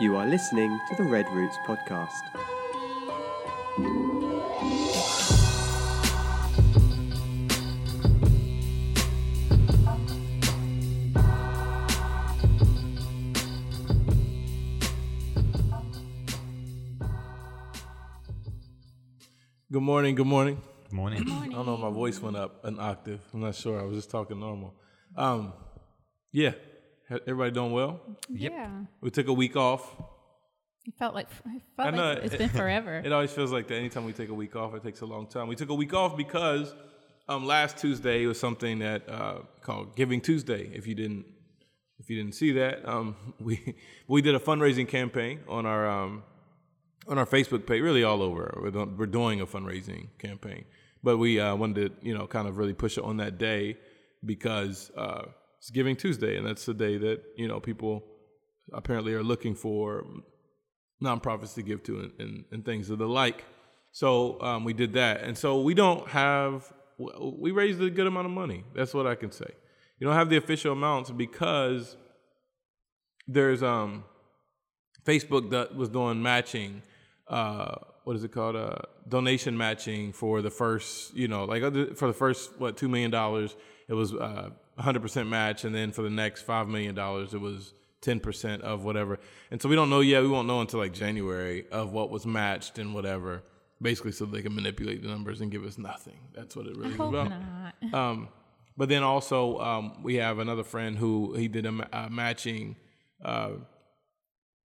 You are listening to the Red Roots podcast. Good morning. Good morning. Good morning. I don't know. My voice went up an octave. I'm not sure. I was just talking normal. Um, yeah. Ha- Everybody doing well? Yeah. We took a week off. It felt like it I felt know like it's been forever. It always feels like that. Anytime we take a week off, it takes a long time. We took a week off because um, last Tuesday was something that uh, called Giving Tuesday. If you didn't, if you didn't see that, um, we we did a fundraising campaign on our um, on our Facebook page, really all over. We're, do- we're doing a fundraising campaign, but we uh, wanted to, you know, kind of really push it on that day because uh, it's Giving Tuesday, and that's the day that you know people apparently are looking for nonprofits to give to and, and, and things of the like. So um, we did that, and so we don't have we raised a good amount of money. That's what I can say. You don't have the official amounts because there's um Facebook that was doing matching. Uh, what is it called? Uh, donation matching for the first, you know, like for the first what two million dollars, it was uh, 100% match, and then for the next five million dollars, it was 10% of whatever. And so we don't know yet. We won't know until like January of what was matched and whatever. Basically, so they can manipulate the numbers and give us nothing. That's what it really I is hope about. not. Um, but then also um, we have another friend who he did a, ma- a matching uh,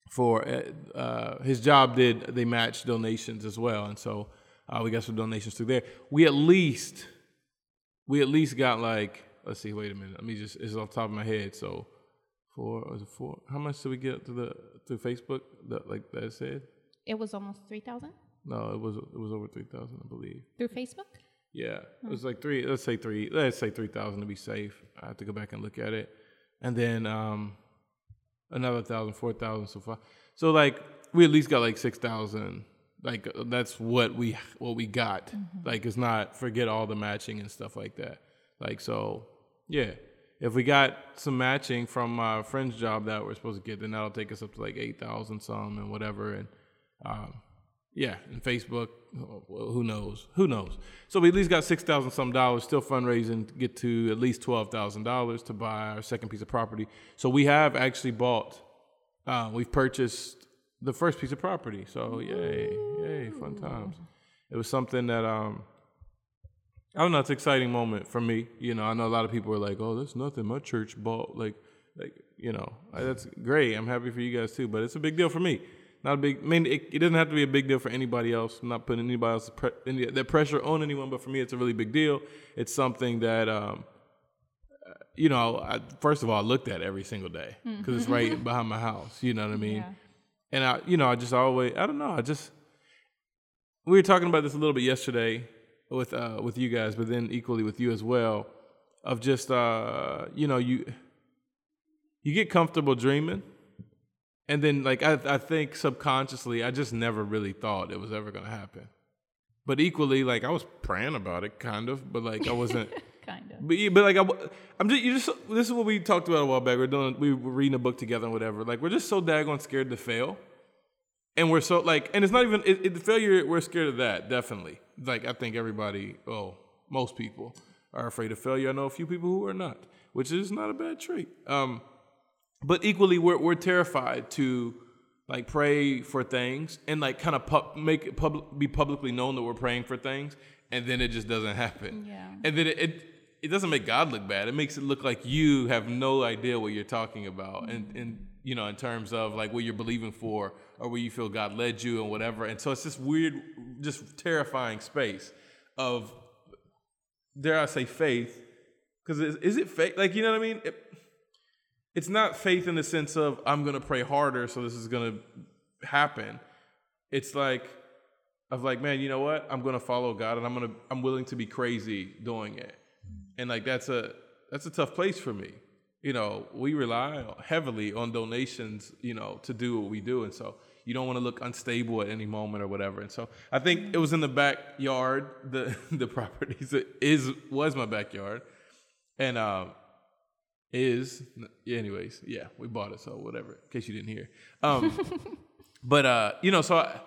for uh, uh, his job. Did they match donations as well? And so uh, we got some donations through there. We at least we at least got like let's see. Wait a minute. Let me just it's off the top of my head. So four was it four? How much did we get to the through Facebook? That like that said. It was almost three thousand No, it was it was over three thousand, I believe. through Facebook. Yeah, it was like three. Let's say three. Let's say three thousand to be safe. I have to go back and look at it, and then um, another thousand, four thousand so far. So like we at least got like six thousand. Like that's what we what we got. Like it's not forget all the matching and stuff like that. Like so, yeah. If we got some matching from my friend's job that we're supposed to get, then that'll take us up to like eight thousand some and whatever. And um, yeah, and Facebook, who knows? Who knows? So we at least got six thousand some dollars, still fundraising to get to at least twelve thousand dollars to buy our second piece of property. So we have actually bought, uh, we've purchased the first piece of property. So yay, yay, fun times. It was something that um, I don't know. It's an exciting moment for me. You know, I know a lot of people are like, "Oh, that's nothing. My church bought like, like you know, that's great. I'm happy for you guys too, but it's a big deal for me. Not a big. I mean, it, it doesn't have to be a big deal for anybody else. I'm not putting anybody else pre- any, that pressure on anyone, but for me, it's a really big deal. It's something that, um, you know, I, first of all, I looked at every single day because it's right behind my house. You know what I mean? Yeah. And I, you know, I just always, I don't know, I just, we were talking about this a little bit yesterday with uh with you guys, but then equally with you as well, of just uh, you know, you you get comfortable dreaming, and then like I I think subconsciously I just never really thought it was ever gonna happen, but equally like I was praying about it, kind of, but like I wasn't. Kind of. But, yeah, but like I, am just you just this is what we talked about a while back. We're doing we were reading a book together and whatever. Like we're just so daggone scared to fail, and we're so like, and it's not even it, it, the failure. We're scared of that definitely. Like I think everybody, oh, most people are afraid of failure. I know a few people who are not, which is not a bad trait. Um, but equally, we're we're terrified to like pray for things and like kind of pub- make it public, be publicly known that we're praying for things, and then it just doesn't happen. Yeah. And then it, it it doesn't make God look bad. It makes it look like you have no idea what you're talking about, and and you know in terms of like what you're believing for or where you feel God led you and whatever. And so it's this weird, just terrifying space of dare I say faith? Because is, is it faith? Like you know what I mean? It, it's not faith in the sense of I'm gonna pray harder, so this is gonna happen. It's like of like, man, you know what? I'm gonna follow God, and I'm gonna I'm willing to be crazy doing it. And like that's a that's a tough place for me. You know, we rely heavily on donations, you know, to do what we do, and so you don't want to look unstable at any moment or whatever. And so I think it was in the backyard. The the properties is was my backyard, and um, is anyways, yeah, we bought it, so whatever. In case you didn't hear. Um, but uh, you know, so I,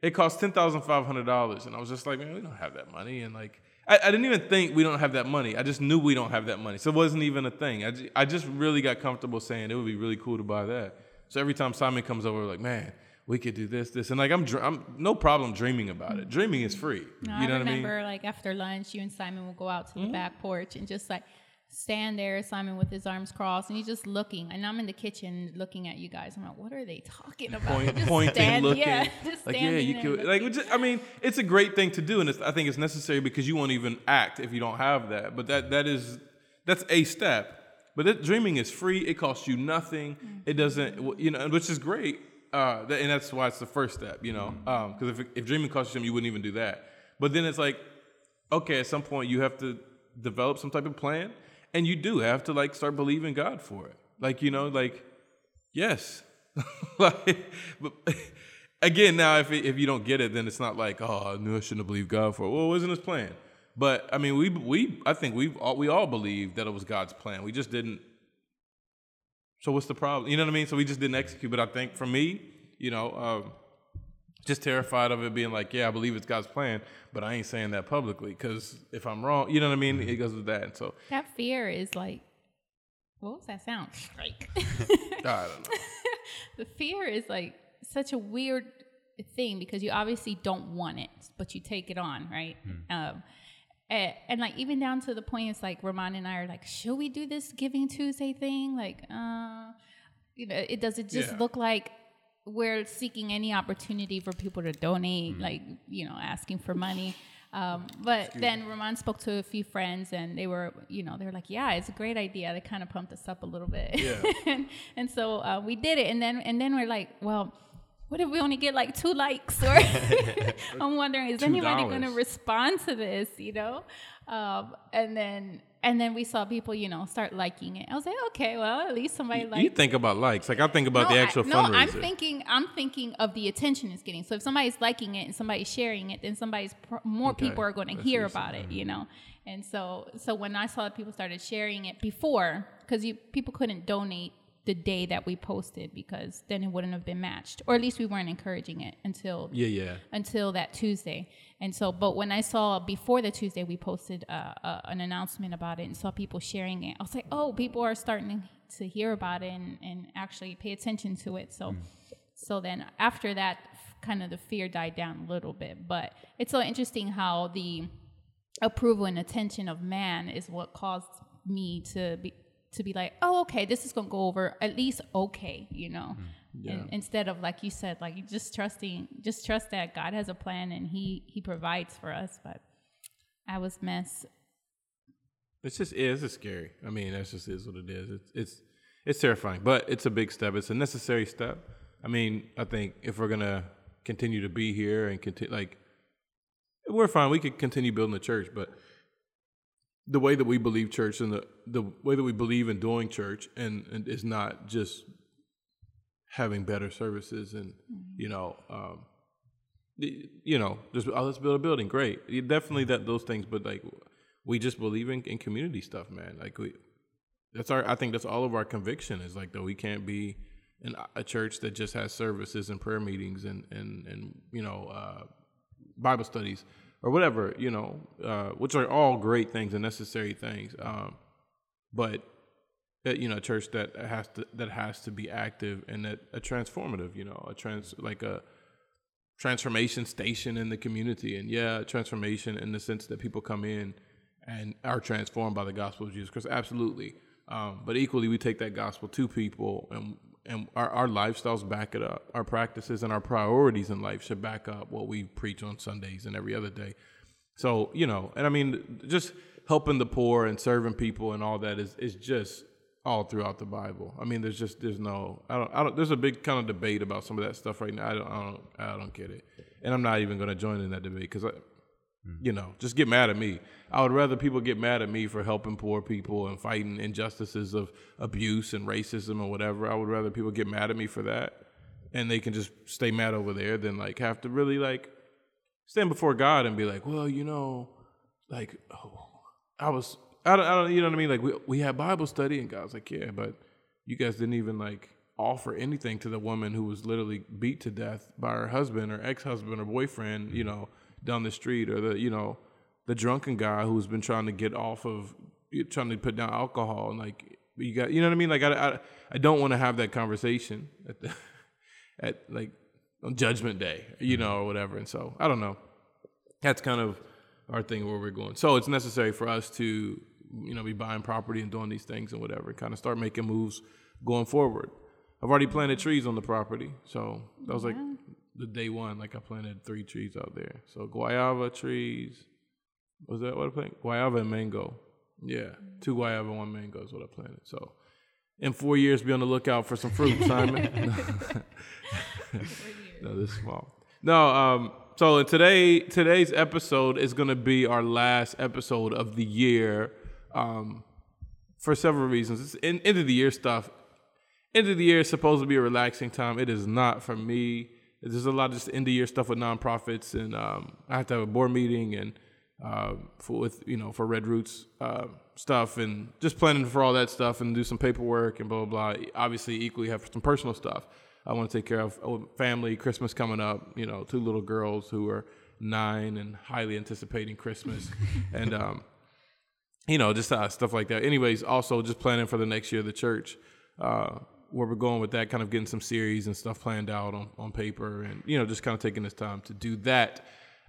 it cost ten thousand five hundred dollars, and I was just like, man, we don't have that money, and like. I, I, didn't even think we don't have that money. I just knew we don't have that money. So it wasn't even a thing. I, I just really got comfortable saying it would be really cool to buy that. So every time Simon comes over, we're like, man, we could do this, this, and like I'm, dr- I'm no problem dreaming about it. Dreaming is free. No, you know I what I mean? remember like after lunch, you and Simon will go out Mm-hmm. to the back porch and just like stand there, Simon with his arms crossed, and he's just looking. And I'm in the kitchen looking at you guys. I'm like, what are they talking about? Point, Just pointing, stand- looking. Yeah, just like yeah, you could. Like, which, I mean, it's a great thing to do, and it's, I think it's necessary because you won't even act if you don't have that. But that that is that's a step. But it, dreaming is free. It costs you nothing. It mm-hmm. doesn't, you know, which is great. Uh, and that's why it's the first step, you know, mm-hmm. um, because if if dreaming costs you something, you wouldn't even do that. But then it's like, okay, at some point you have to develop some type of plan, and you do have to like start believing God for it. Like you know, like yes, like but again now if it, if you don't get it, then it's not like oh I knew I shouldn't have believed God for it. Well, it wasn't His plan. But I mean, we we I think we all we all believed that it was God's plan. We just didn't. So what's the problem? You know what I mean? So we just didn't execute. But I think for me, you know, um, just terrified of it being like, yeah, I believe it's God's plan, but I ain't saying that publicly because if I'm wrong, you know what I mean? It goes with that. And so that fear is like, what was that sound? Strike. I don't know. the fear is like such a weird thing because you obviously don't want it, but you take it on, right? Um, and, and like even down to the point, it's like Ramon and I are like, should we do this Giving Tuesday thing? Like, uh, you know, it does it just Yeah. look like we're seeking any opportunity for people to donate, like you know, asking for money. Um, but then Ramon spoke to a few friends, and they were, you know, they were like, "Yeah, it's a great idea." They kind of pumped us up a little bit, Yeah. and, and so uh, we did it. And then and then we're like, "Well, what if we only get like two likes?" Or I'm wondering, is anybody going to respond to this? You know, um, and then and then we saw people, you know, start liking it. I was like, "Okay, well, at least somebody liked." You think about likes. Like I think about the I- actual no, fundraiser. I'm thinking. I'm thinking of the attention it's getting. So if somebody's liking it and somebody's sharing it, then somebody's pr- more Okay. people are going to hear about it. You know, and so so when I saw that people started sharing it before, because you people couldn't donate the day that we posted because then it wouldn't have been matched, or at least we weren't encouraging it until yeah, yeah. until that Tuesday. And so, but when I saw before the Tuesday, we posted uh, uh, an announcement about it and saw people sharing it. I was like, oh, people are starting to hear about it and, and actually pay attention to it. So, so then after that, kind of the fear died down a little bit. But it's so interesting how the approval and attention of man is what caused me to be to be like, oh, okay, this is gonna go over at least okay, you know. Mm, and instead of like you said, like you just trusting, just trust that God has a plan and He He provides for us. But I was mess. It's just yeah, it's scary. I mean, that's just is what it is. It's it's it's terrifying, but it's a big step. It's a necessary step. I mean, I think if we're gonna continue to be here and continue, like, we're fine. We could continue building the church, but the way that we believe church and the the way that we believe in doing church and, and is not just having better services and you know um, you know just oh, let's build a building. Great. Yeah, definitely that those things but like we just believe in, in community stuff man. Like we that's our i think that's all of our conviction is like that we can't be in a church that just has services and prayer meetings and and and you know uh bible studies or whatever you know uh which are all great things and necessary things um but uh, you know a church that has to that has to be active and that a transformative you know a trans like a transformation station in the community. And yeah transformation in the sense that people come in and are transformed by the gospel of jesus christ. Absolutely. Um, but equally we take that gospel to people and and our, our lifestyles back it up our practices and our priorities in life should back up what we preach on sundays and every other day so you know and i mean just helping the poor and serving people and all that is is just all throughout the Bible. I mean, there's just there's no I don't I don't there's a big kind of debate about some of that stuff right now. I don't I don't I don't get it, and I'm not even going to join in that debate because I, you know, just get mad at me. I would rather people get mad at me for helping poor people and fighting injustices of abuse and racism or whatever. I would rather people get mad at me for that, and they can just stay mad over there than like have to really like stand before God and be like, well, you know, like oh, I was I don't, I don't, you know what I mean? Like we we had Bible study, and God's like, yeah, but you guys didn't even like offer anything to the woman who was literally beat to death by her husband or ex-husband or boyfriend, you mm-hmm. know, down the street, or the you know, the drunken guy who's been trying to get off of trying to put down alcohol and like you got, you know what I mean? Like I, I, I don't want to have that conversation at the, at like on Judgment Day, you know, or whatever. And so I don't know. That's kind of our thing where we're going. So it's necessary for us to, you know, be buying property and doing these things and whatever, kind of start making moves going forward. I've already planted trees on the property, so that was like the day one. Like I planted three trees out there. So guayaba trees. Was that what I planted? Guayaba and mango. Yeah, two guayaba, one mango is what I planted. So in four years, be on the lookout for some fruit, Simon. no, this is small. No, um, so today today's episode is going to be our last episode of the year um, for several reasons. It's in, end of the year stuff. End of the year is supposed to be a relaxing time. It is not for me. There's a lot of just end of year stuff with nonprofits, and um, I have to have a board meeting and uh, for with you know for Red Roots uh, stuff, and just planning for all that stuff, and do some paperwork and blah blah blah. Obviously, equally have some personal stuff. I want to take care of oh, family. Christmas coming up. You know, two little girls who are nine and highly anticipating Christmas, and um, you know, just uh, stuff like that. Anyways, also just planning for the next year of the church. Uh, where we're going with that, kind of getting some series and stuff planned out on, on paper, and you know, just kind of taking this time to do that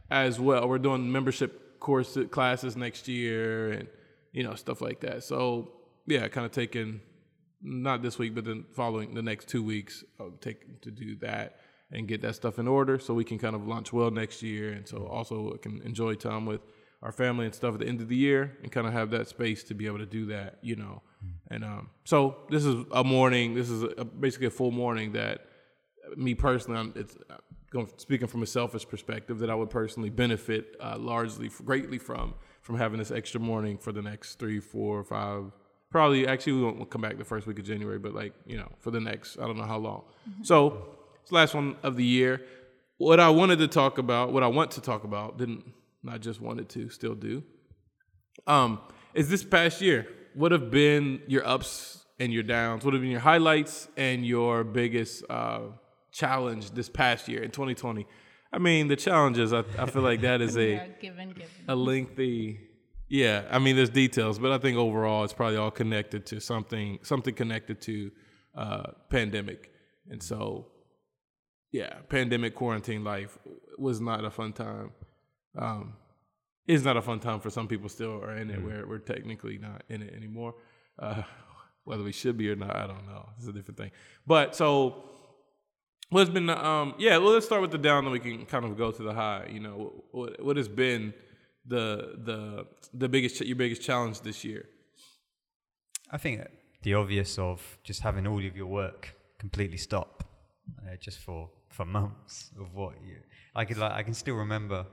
as well. We're doing membership course uh, classes next year, and you know, stuff like that. So yeah, kind of taking not this week, but then following the next two weeks, I'll take to do that and get that stuff in order, so we can kind of launch well next year, and so also can enjoy time with our family and stuff at the end of the year, and kind of have that space to be able to do that, you know. And um, so this is a morning. This is a, basically a full morning that me personally, I'm, it's uh, going, speaking from a selfish perspective, that I would personally benefit uh, largely, greatly from from having this extra morning for the next three, four, five. Probably, actually, we won't come back the first week of January, but like you know, for the next, I don't know how long. So it's the last one of the year. What I wanted to talk about, what I want to talk about, didn't not just wanted to, still do. Um, is this past year? What have been your ups and your downs? What have been your highlights and your biggest uh, challenge this past year in 2020? I mean, the challenges. I, I feel like that is Yeah, a given, given. a lengthy. Yeah, I mean, there's details, but I think overall it's probably all connected to something, something connected to uh, pandemic, and so yeah, pandemic quarantine life was not a fun time. Um, it's not a fun time for some people still are in it where we're technically not in it anymore. Uh, whether we should be or not, I don't know. It's a different thing. But so what's been um yeah, well let's start with the down then we can kind of go to the high. You know, what what has been the the the biggest your biggest challenge this year? I think the obvious of just having all of your work completely stop, uh, just for for months of what you. I could like I can still remember,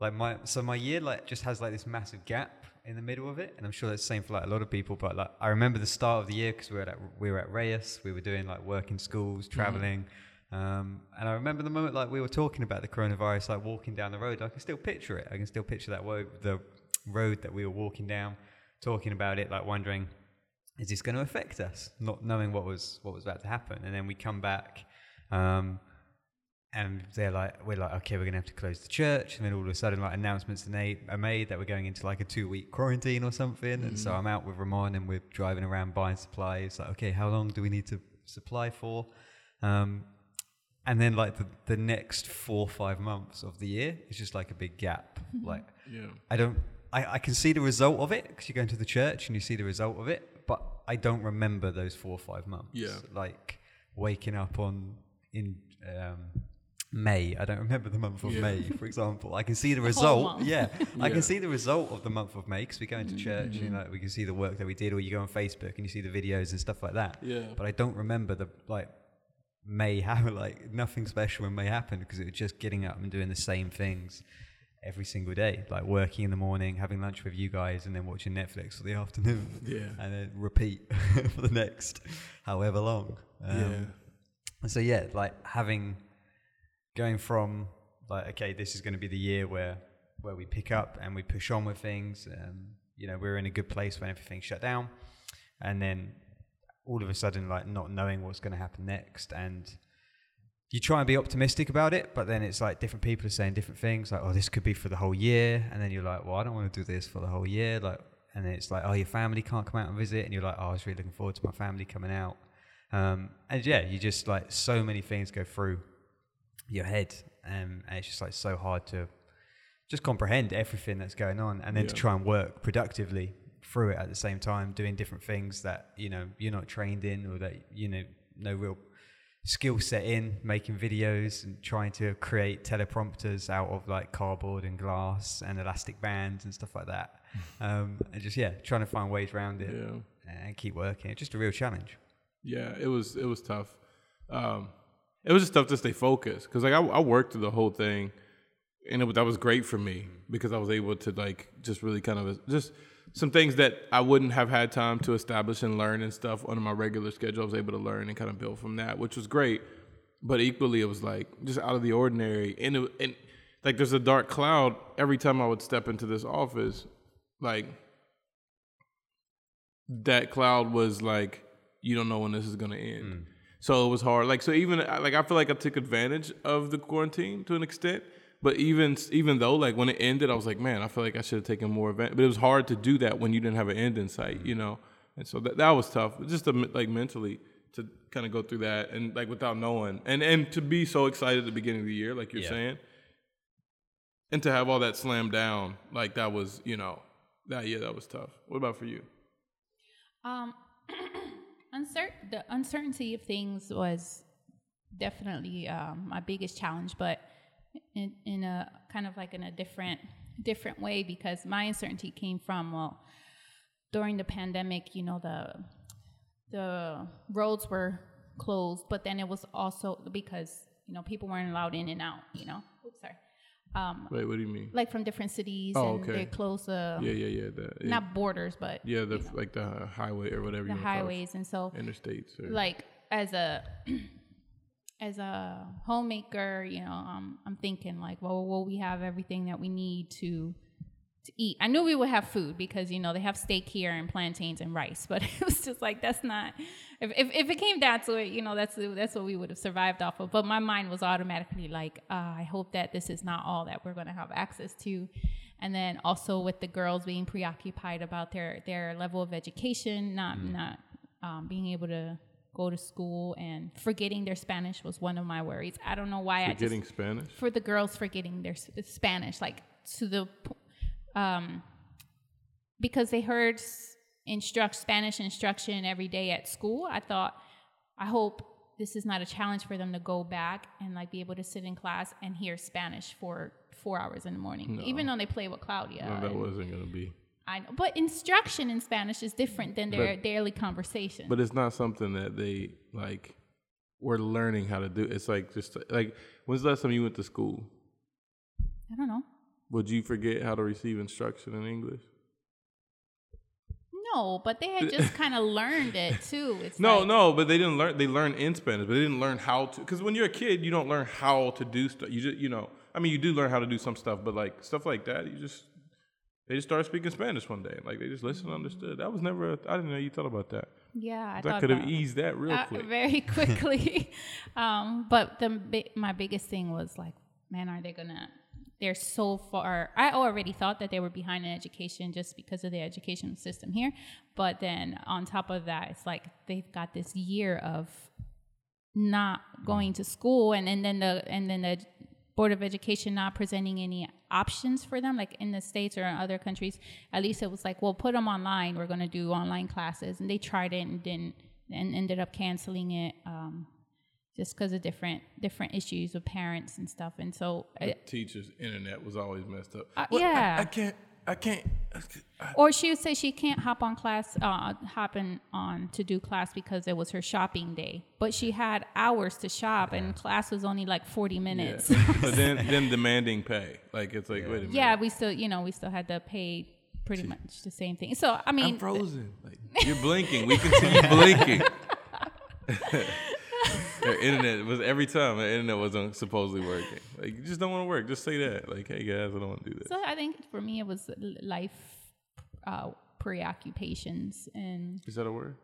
like my so my year like just has like this massive gap in the middle of it, and I'm sure that's the same for like a lot of people. But like I remember the start of the year because we were at we were at Reyes, we were doing like work in schools, traveling. Um, and I remember the moment like we were talking about the coronavirus, like walking down the road. I can still picture it. I can still picture that road, the road that we were walking down, talking about it, like wondering, is this going to affect us? Not knowing what was what was about to happen. And then we come back, um, and they're like, we're like, okay, we're going to have to close the church. And then all of a sudden, like announcements are made, are made that we're going into like a two week quarantine or something. And so I'm out with Ramon and we're driving around buying supplies. Like, okay, how long do we need to supply for? Um, and then like the, the next four or five months of the year is just like a big gap. like Yeah. I don't, I, I can see the result of it because you go into the church and you see the result of it, but I don't remember those four or five months. Yeah. Like waking up on in um, May. I don't remember the month of Yeah. May, for example. I can see the result. month. Yeah. I can see the result of the month of May because we go into church and like, we can see the work that we did, or you go on Facebook and you see the videos and stuff like that. Yeah. But I don't remember the like May happen. Like nothing special in May happened because it was just getting up and doing the same things every single day, like working in the morning, having lunch with you guys, and then watching Netflix for the afternoon, Yeah. and then repeat for the next however long. Um, So yeah, like having going from like okay, this is going to be the year where where we pick up and we push on with things. Um, you know, we are in a good place when everything shut down, and then all of a sudden, like not knowing what's going to happen next, and you try and be optimistic about it, but then it's like different people are saying different things, like, oh, this could be for the whole year, and then you're like, well, I don't want to do this for the whole year, like, and then it's like, oh, your family can't come out and visit, and you're like, oh, I was really looking forward to my family coming out, um, and yeah, you just like so many things go through your head, um, and it's just like so hard to just comprehend everything that's going on, and then to try and work productively through it at the same time, doing different things that you know you're not trained in, or that you know no real skill set in making videos and trying to create teleprompters out of like cardboard and glass and elastic bands and stuff like that. um, and just yeah, trying to find ways around it Yeah. and keep working. It's just a real challenge. Yeah, it was it was tough. Um, it was just tough to stay focused because like I, I worked through the whole thing, and it, that was great for me mm-hmm. because I was able to like just really kind of uh, just some things that I wouldn't have had time to establish and learn and stuff on my regular schedule. I was able to learn and kind of build from that, which was great. But equally, it was like just out of the ordinary, and it, and like there's a dark cloud every time I would step into this office, like that cloud was like you don't know when this is going to end mm. So it was hard. Like so even like i feel like i took advantage of the quarantine to an extent but even even though like when it ended i was like man i feel like i should have taken more advantage but it was hard to do that when you didn't have an end in sight you know? And so that, that was tough just to, like mentally to kind of go through that and like without knowing. And and to be so excited at the beginning of the year like you're Yeah. saying and to have all that slammed down like that was you know that yeah that was tough. What about for you? Um, the uncertainty of things was definitely um, my biggest challenge, but in, in a kind of like in a different different way because my uncertainty came from well during the pandemic, you know the the roads were closed, but then it was also because you know people weren't allowed in and out. You know, oops, sorry. Um, wait what do you mean like from different cities, Oh, and okay. they closed the yeah yeah yeah the, it- not borders, but yeah the like the highway or whatever the you wanna call it. highways, and so interstates or like as a as a homemaker, you know, um, I'm thinking like, well, will we have everything that we need to to eat? I knew we would have food because you know they have steak here and plantains and rice, but it was just like that's not. If, if, if it came down to it, you know, that's that's what we would have survived off of. But my mind was automatically like, uh, I hope that this is not all that we're going to have access to. And then also with the girls being preoccupied about their their level of education, not not um, being able to go to school and forgetting their Spanish was one of my worries. I don't know why I just forgetting spanish for the girls forgetting their Spanish, like to the, um, because they heard instruct Spanish instruction every day at school. I thought, I hope this is not a challenge for them to go back and like be able to sit in class and hear Spanish for four hours in the morning, even though they play with Claudia. no, that wasn't gonna be I know, but instruction in Spanish is different than their But- daily conversation. but it's not something that they like were learning how to do it's like just like when's the last time you went to school I don't know. Would you forget how to receive instruction in english No, but they had just kind of learned it too. It's no like- no but they didn't learn they learned in spanish but they didn't learn how to because when you're a kid you don't learn how to do stuff you just you know i mean you do learn how to do some stuff but like stuff like that you just they just started speaking spanish one day like they just listened and understood that was never I i didn't know you thought about that Yeah, I that could have eased that real uh, quick very quickly. um, but the my biggest thing was like, man, are they gonna? They're so far. I already thought that they were behind in education just because of the education system here. But then on top of that, it's like they've got this year of not going to school, and, and then the and then the board of education not presenting any options for them like in the states or in other countries at least it was like well put them online we're going to do online classes and they tried it and didn't and ended up canceling it um, just because of different different issues with parents and stuff and so uh, teachers internet was always messed up Uh, Well, yeah. I, can't i can't I- or she would say she can't hop on class uh, hopping on to do class because it was her shopping day but she had hours to shop and class was only like 40 yeah. minutes but then then demanding pay like it's like wait a minute yeah, we still, you know, we still had to pay pretty much the same thing. So I mean, I'm frozen. Like you're blinking. We can see you blinking. Their internet was every time the internet wasn't supposedly working. Like you just don't want to work. Just say that. Like, hey guys, I don't want to do this. so I think for me it was life uh, preoccupations and Is that a word?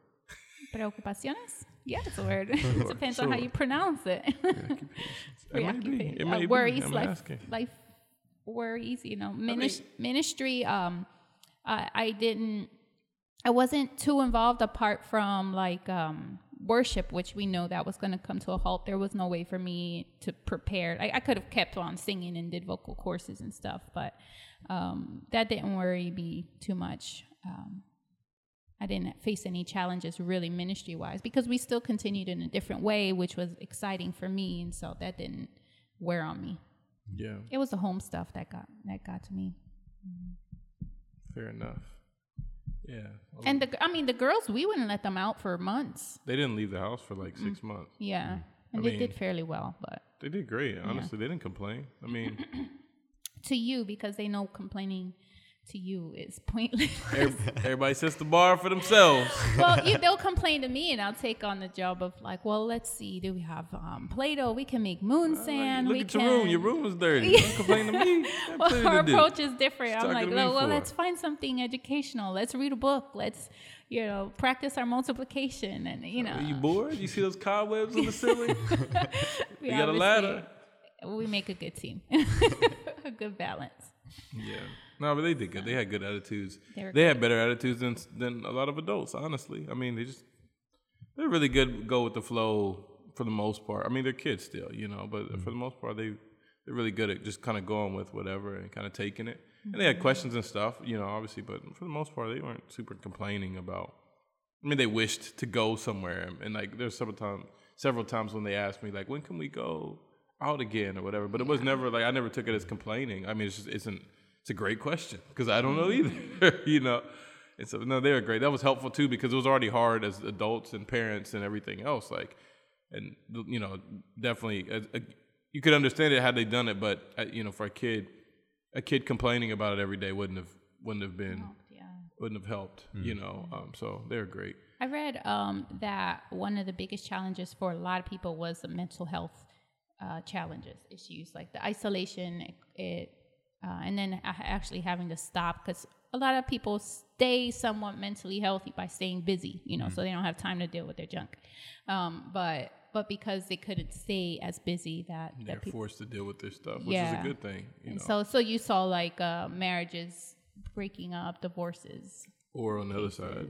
preocupaciones. Yeah, it's a word. it depends on how you pronounce it. It may be. It uh, may be. worries, I'm life, asking. life worries. You know, Minis- ministry. Um, I, I didn't. I wasn't too involved apart from like um worship, which we know that was going to come to a halt. There was no way for me to prepare. I, I could have kept on singing and did vocal courses and stuff, but um, that didn't worry me too much. Um, I didn't face any challenges really ministry wise because we still continued in a different way, which was exciting for me, and so that didn't wear on me. Yeah, It was the home stuff that got that got to me. fair enough. Yeah. And the I mean the girls, we wouldn't let them out for months. they didn't leave the house for like mm. six months. Yeah, mm. and I they mean- did fairly well, but They did great. Honestly, they didn't complain. I mean, to you because they know complaining to you is pointless. everybody sets the bar for themselves. well, you, they'll complain to me, and I'll take on the job of like, well, let's see, do we have um, Play-Doh? We can make moon sand. Look we at can. your room. Your room is dirty. Don't complain to me. Well, our approach is different. I'm like, talking to me well, well, let's find something educational. Let's read a book. Let's, you know, practice our multiplication, and you know, Are you bored? You see those cobwebs on the ceiling? we you got a ladder? We make a good team, a good balance. Yeah. No, but they did good. They had good attitudes. They were They had better attitudes than than a lot of adults. Honestly, I mean, they just they're really good. Go with the flow for the most part. I mean, they're kids still, you know, but for the mm-hmm. most part, they they're really good at just kind of going with whatever and kind of taking it. And they had mm-hmm. questions and stuff, you know, obviously, but for the most part, they weren't super complaining about. I mean, they wished to go somewhere, and, and like there's several times, several times when they asked me like, when can we go out again or whatever. But it was never like I never took it as complaining. I mean, it's just isn't. It's a great question because I don't know either, you know. And so no, they were great. That was helpful too because it was already hard as adults and parents and everything else. Like, and you know, definitely, uh, uh, you could understand it had they done it, but uh, you know, for a kid, a kid complaining about it every day wouldn't have wouldn't have been Yeah. wouldn't have helped, you know. Um, so they're great. I read um, that one of the biggest challenges for a lot of people was the mental health uh, challenges, issues like the isolation, it, it uh, and then actually having to stop because a lot of people stay somewhat mentally healthy by staying busy, you know, so they don't have time to deal with their junk. Um, but but because they couldn't stay as busy, that They're people forced to deal with their stuff, which is a good thing, you and know. so so you saw like uh, marriages breaking up, divorces. or on the other side.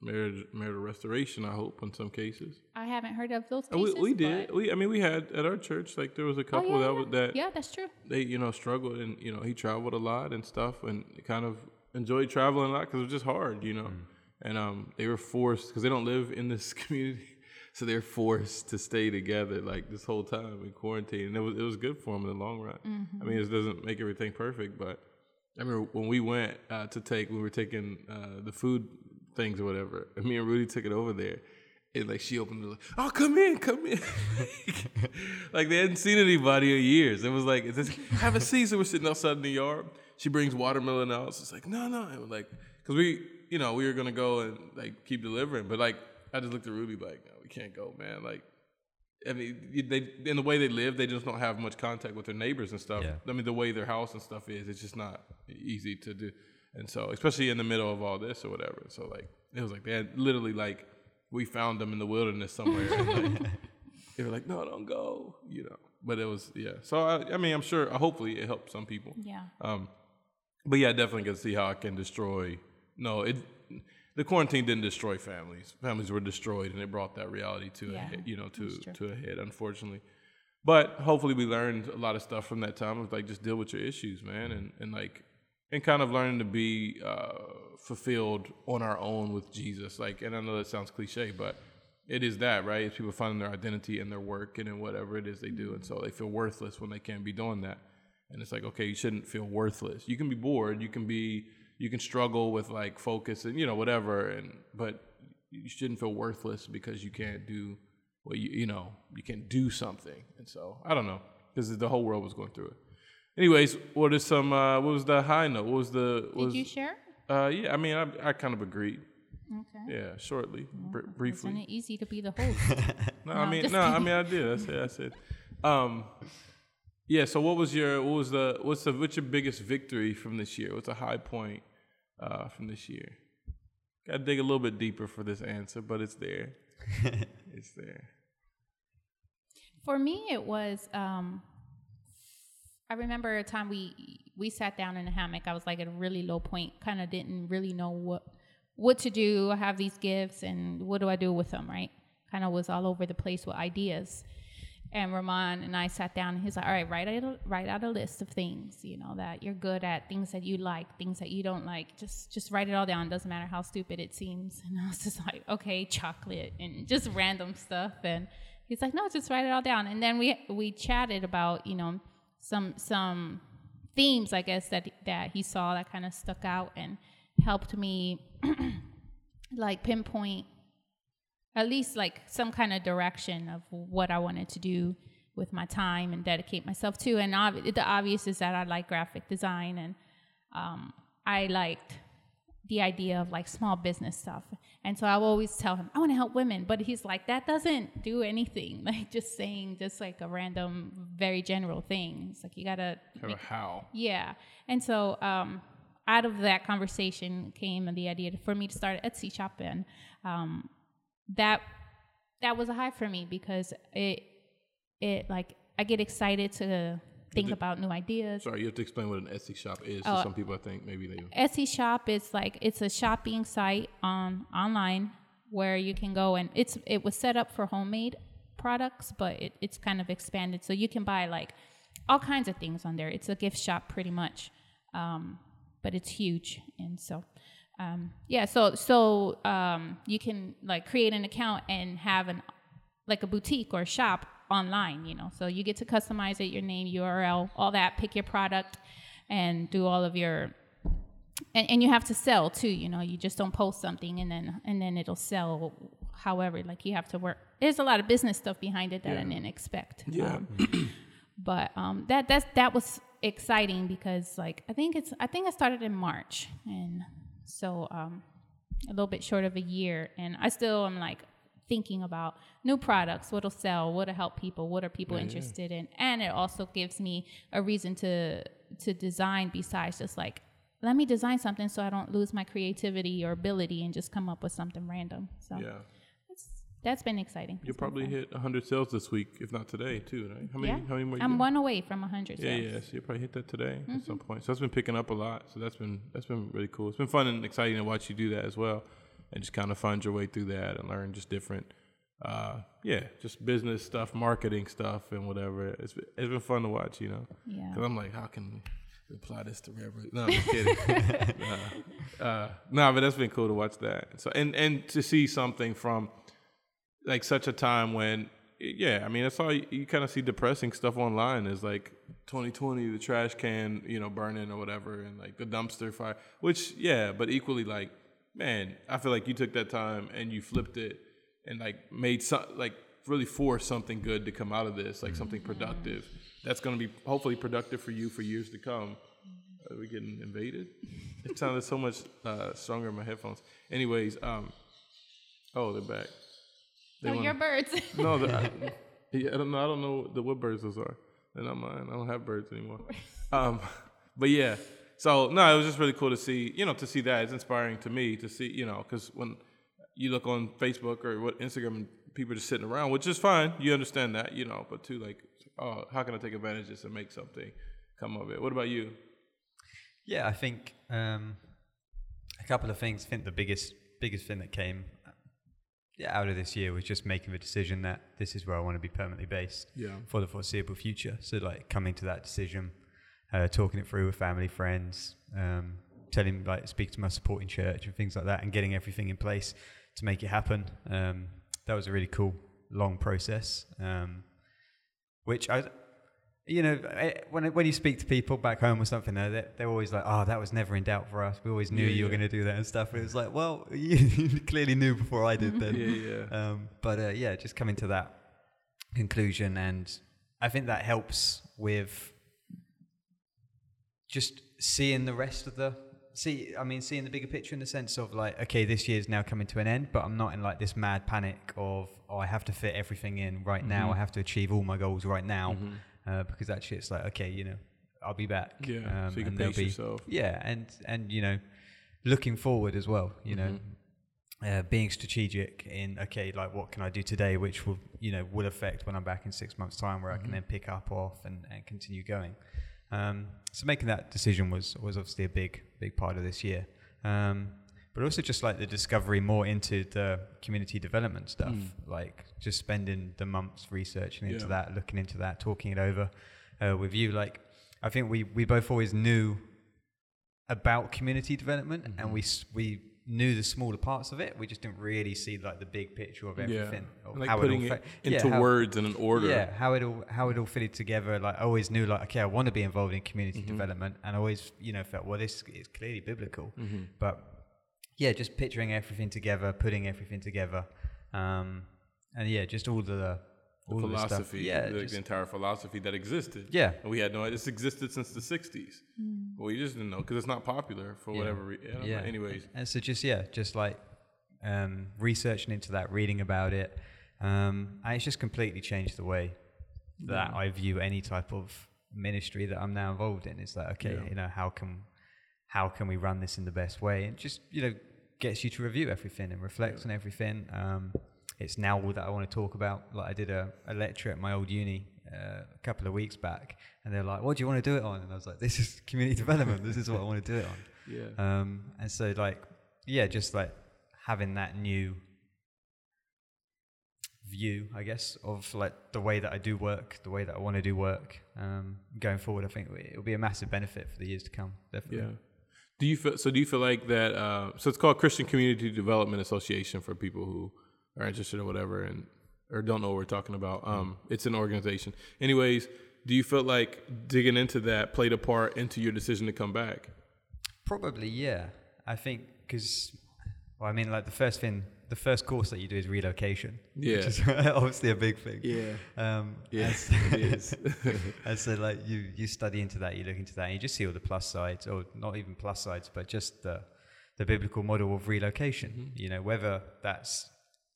Marriage, marital restoration. I hope in some cases. I haven't heard of those Uh, we, cases. we did. but- We I mean we had at our church like there was a Oh, couple yeah, that yeah. was that yeah, that's true. they you know struggled and you know he traveled a lot and stuff and kind of enjoyed traveling a lot because it was just hard you know and um they were forced because they don't live in this community so they're forced to stay together like this whole time in quarantine and it was it was good for them in the long run I mean it doesn't make everything perfect but I remember when we went uh, to take we were taking uh, the food things or whatever and me and Rudy took it over there and like she opened the door, like, oh come in, come in. like they hadn't seen anybody in years. It was like, is this, have a seat. So we're sitting outside in the yard. She brings watermelon out. So it's like, no, no. And we're like, cause we, you know, we were gonna go and like keep delivering, but like I just looked at Rudy like, no, we can't go, man. Like, I mean, they in the way they live, they just don't have much contact with their neighbors and stuff. Yeah. I mean, the way their house and stuff is, it's just not easy to do. And so, especially in the middle of all this or whatever. So like, it was like they had literally like we found them in the wilderness somewhere. and, like, they were like, no, don't go, you know. But it was yeah. So I, I mean, I'm sure. Hopefully, it helped some people. Yeah. Um, but yeah, I definitely can see how it can destroy. No, it the quarantine didn't destroy families. Families were destroyed, and it brought that reality to a Yeah, head, you know to to a head, unfortunately. But hopefully, we learned a lot of stuff from that time of like just deal with your issues, man, and and like and kind of learning to be uh, fulfilled on our own with Jesus. Like, and I know that sounds cliche, but it is that, right? It's people finding their identity in their work and in whatever it is they do, and so they feel worthless when they can't be doing that. And it's like, okay, you shouldn't feel worthless. You can be bored. You can be, you can struggle with like focus and you know whatever, and but you shouldn't feel worthless because you can't do what you you know you can't do something. And so I don't know because the whole world was going through it. Anyways, what is some? Uh, what was the high note? What was the? What Did was, you share? Uh, yeah, I mean, I, I kind of agreed. Okay. Yeah, shortly, br- briefly. Isn't it easy to be the host? No, No, I mean, just no, I mean, I did. I said, I said. Um, yeah. So, what was your, what was the, what's the, what's your biggest victory from this year? What's a high point uh, from this year? Got to dig a little bit deeper for this answer, but it's there. it's there. For me, it was. Um, I remember a time we we sat down in a hammock. I was like at a really low point, kind of didn't really know what what to do. I have these gifts, and what do I do with them? Right, kind of was all over the place with ideas. And Ramon and I sat down, and he's like, "All right, write out write out a list of things, you know, that you're good at, things that you like, things that you don't like. Just just write it all down. Doesn't matter how stupid it seems." And I was just like, "Okay, chocolate and just random stuff." And he's like, "No, just write it all down." And then we we chatted about, you know, some some themes, I guess that that he saw that kind of stuck out and helped me like pinpoint at least like some kind of direction of what I wanted to do with my time and dedicate myself to. And ob- the obvious is that I like graphic design and um, I liked the idea of like small business stuff. And so I will always tell him, I want to help women. But he's like, that doesn't do anything. Like just saying just like a random, very general thing. It's like you got to. Have a how. Yeah. And so um, out of that conversation came the idea for me to start Etsy shop. And um, that that was a high for me because it it like I get excited to think about new ideas. Sorry, you have to explain what an Etsy shop is. To some people, I think maybe they. Etsy shop is like it's a shopping site on online where you can go and it's it was set up for homemade products, but it, it's kind of expanded so you can buy like all kinds of things on there. It's a gift shop pretty much, um, but it's huge and so. Um, yeah, so so um, you can like create an account and have an like a boutique or a shop online, you know. So you get to customize it, your name, URL, all that, pick your product and do all of your and, and you have to sell too, you know. You just don't post something and then and then it'll sell however, like you have to work. There's a lot of business stuff behind it that I didn't expect. Yeah. Um, but um, that that's that was exciting because like I think it's I think I started in March and so um, a little bit short of a year and I still am like thinking about new products, what'll sell, what'll help people, what are people interested in, and it also gives me a reason to to design besides just like let me design something so I don't lose my creativity or ability and just come up with something random. So Yeah. that's, that's been exciting. You'll probably fun. hit 100 sales this week, if not today, too, right? How many? yeah. How many more? I'm one away from 100 Yeah, sales. yeah. So you'll probably hit that today at mm-hmm. some point. So that's been picking up a lot. So that's been that's been really cool. It's been fun and exciting to watch you do that as well, and just kind of find your way through that and learn just different, uh, yeah, just business stuff, marketing stuff, and whatever. It's been, it's been fun to watch, you know. Yeah. Because I'm like, how can we apply this to Red No, I'm just kidding. uh, uh, no, but that's been cool to watch that. So and and to see something from like such a time when yeah i mean that's all you, you kind of see depressing stuff online is like 2020 the trash can you know burning or whatever and like the dumpster fire which yeah but equally like man i feel like you took that time and you flipped it and like made some like really forced something good to come out of this like something productive that's going to be hopefully productive for you for years to come are we getting invaded it sounded so much uh, stronger in my headphones anyways um oh they're back They Oh, wanna- your birds. no, the, I, I don't know. I don't know the, what birds those are. They're not mine. I don't have birds anymore. Um, but yeah. So no, it was just really cool to see. You know, to see that it's inspiring to me to see. You know, because when you look on Facebook or what Instagram, and people just sitting around, which is fine. You understand that, you know. But too, like, oh, how can I take advantage of this and make something come of it? What about you? Yeah, I think um, a couple of things. I think the biggest biggest thing that came yeah, out of this year was just making the decision that this is where I want to be permanently based Yeah. for the foreseeable future. So like coming to that decision, uh, talking it through with family, friends, um, telling like speak to my supporting church and things like that, and getting everything in place to make it happen. Um, that was a really cool long process, um, which I you know, eh, when when you speak to people back home or something, they're they're- always like, "Oh, that was never in doubt for us. We always knew Yeah, you were yeah. going to do that and stuff." And was like, well, you clearly knew before I did then. Yeah, yeah. Um, but uh, yeah, just coming to that conclusion, and I think that helps with just seeing the rest of the see. I mean, seeing the bigger picture in the sense of like, okay, this year's now coming to an end, but I'm not in like this mad panic of, oh, I have to fit everything in right now. Mm-hmm. I have to achieve all my goals right now, uh, because actually, it's like, okay, you know, I'll be back. Yeah, so you can and pace be- yourself. Yeah, and and you know, looking forward as well. You know, uh, being strategic in okay, like what can I do today, which will you know will affect when I'm back in six months' time, where I can then pick up off and, and continue going. Um, so making that decision was was obviously a big big part of this year. Um, but also just like the discovery more into the community development stuff, like just spending the months researching into Yeah. that, looking into that, talking it over uh, with you. Like I think we we both always knew about community development, and we we knew the smaller parts of it. We just didn't really see like the big picture of everything, of like how putting it all it fa- yeah, into how- words in an order. yeah, how it all how it all fitted together. Like I always knew, like okay, I want to be involved in community Mm-hmm. development, and I always you know felt well, this is clearly biblical. Mm-hmm. But yeah, just picturing everything together, putting everything together, um, and yeah, just all the the all of the philosophy, Yeah, the, just- the entire philosophy that existed. Yeah. and we had no. It's existed since the '60s. Well, we just didn't know because it's not popular for Yeah. whatever reason. yeah. Anyways, and so just yeah, just like um, researching into that, reading about it, um, and it's just completely changed the way that I view any type of ministry that I'm now involved in. It's like okay, Yeah. you know, how can how can we run this in the best way, and just you know gets you to review everything and reflect on everything. Um, it's now all that I want to talk about. Like I did a, a lecture at my old uni uh, a couple of weeks back, and they're like, "What do you want to do it on?" And I was like, "This is community development. This is what I want to do it on." yeah, Um, and so like, yeah, just like having that new view, I guess, of like the way that I do work, the way that I want to do work, um, going forward, I think it'll be a massive benefit for the years to come. Definitely. yeah. Do you feel so? Do you feel like that? Uh, so it's called Christian Community Development Association for people who are interested or whatever, and or don't know what we're talking about. Um, it's an organization. Anyways, do you feel like digging into that played a part into your decision to come back? Probably, yeah. I think because, well, I mean, like the first thing, the first course that you do is relocation. Yeah. Which is obviously a big thing. Yeah. Um, Yes, and- it is. and so like you you study into that, you look into that, and you just see all the plus sides, or not even plus sides, but just the the biblical model of relocation. Mm-hmm. You know, whether that's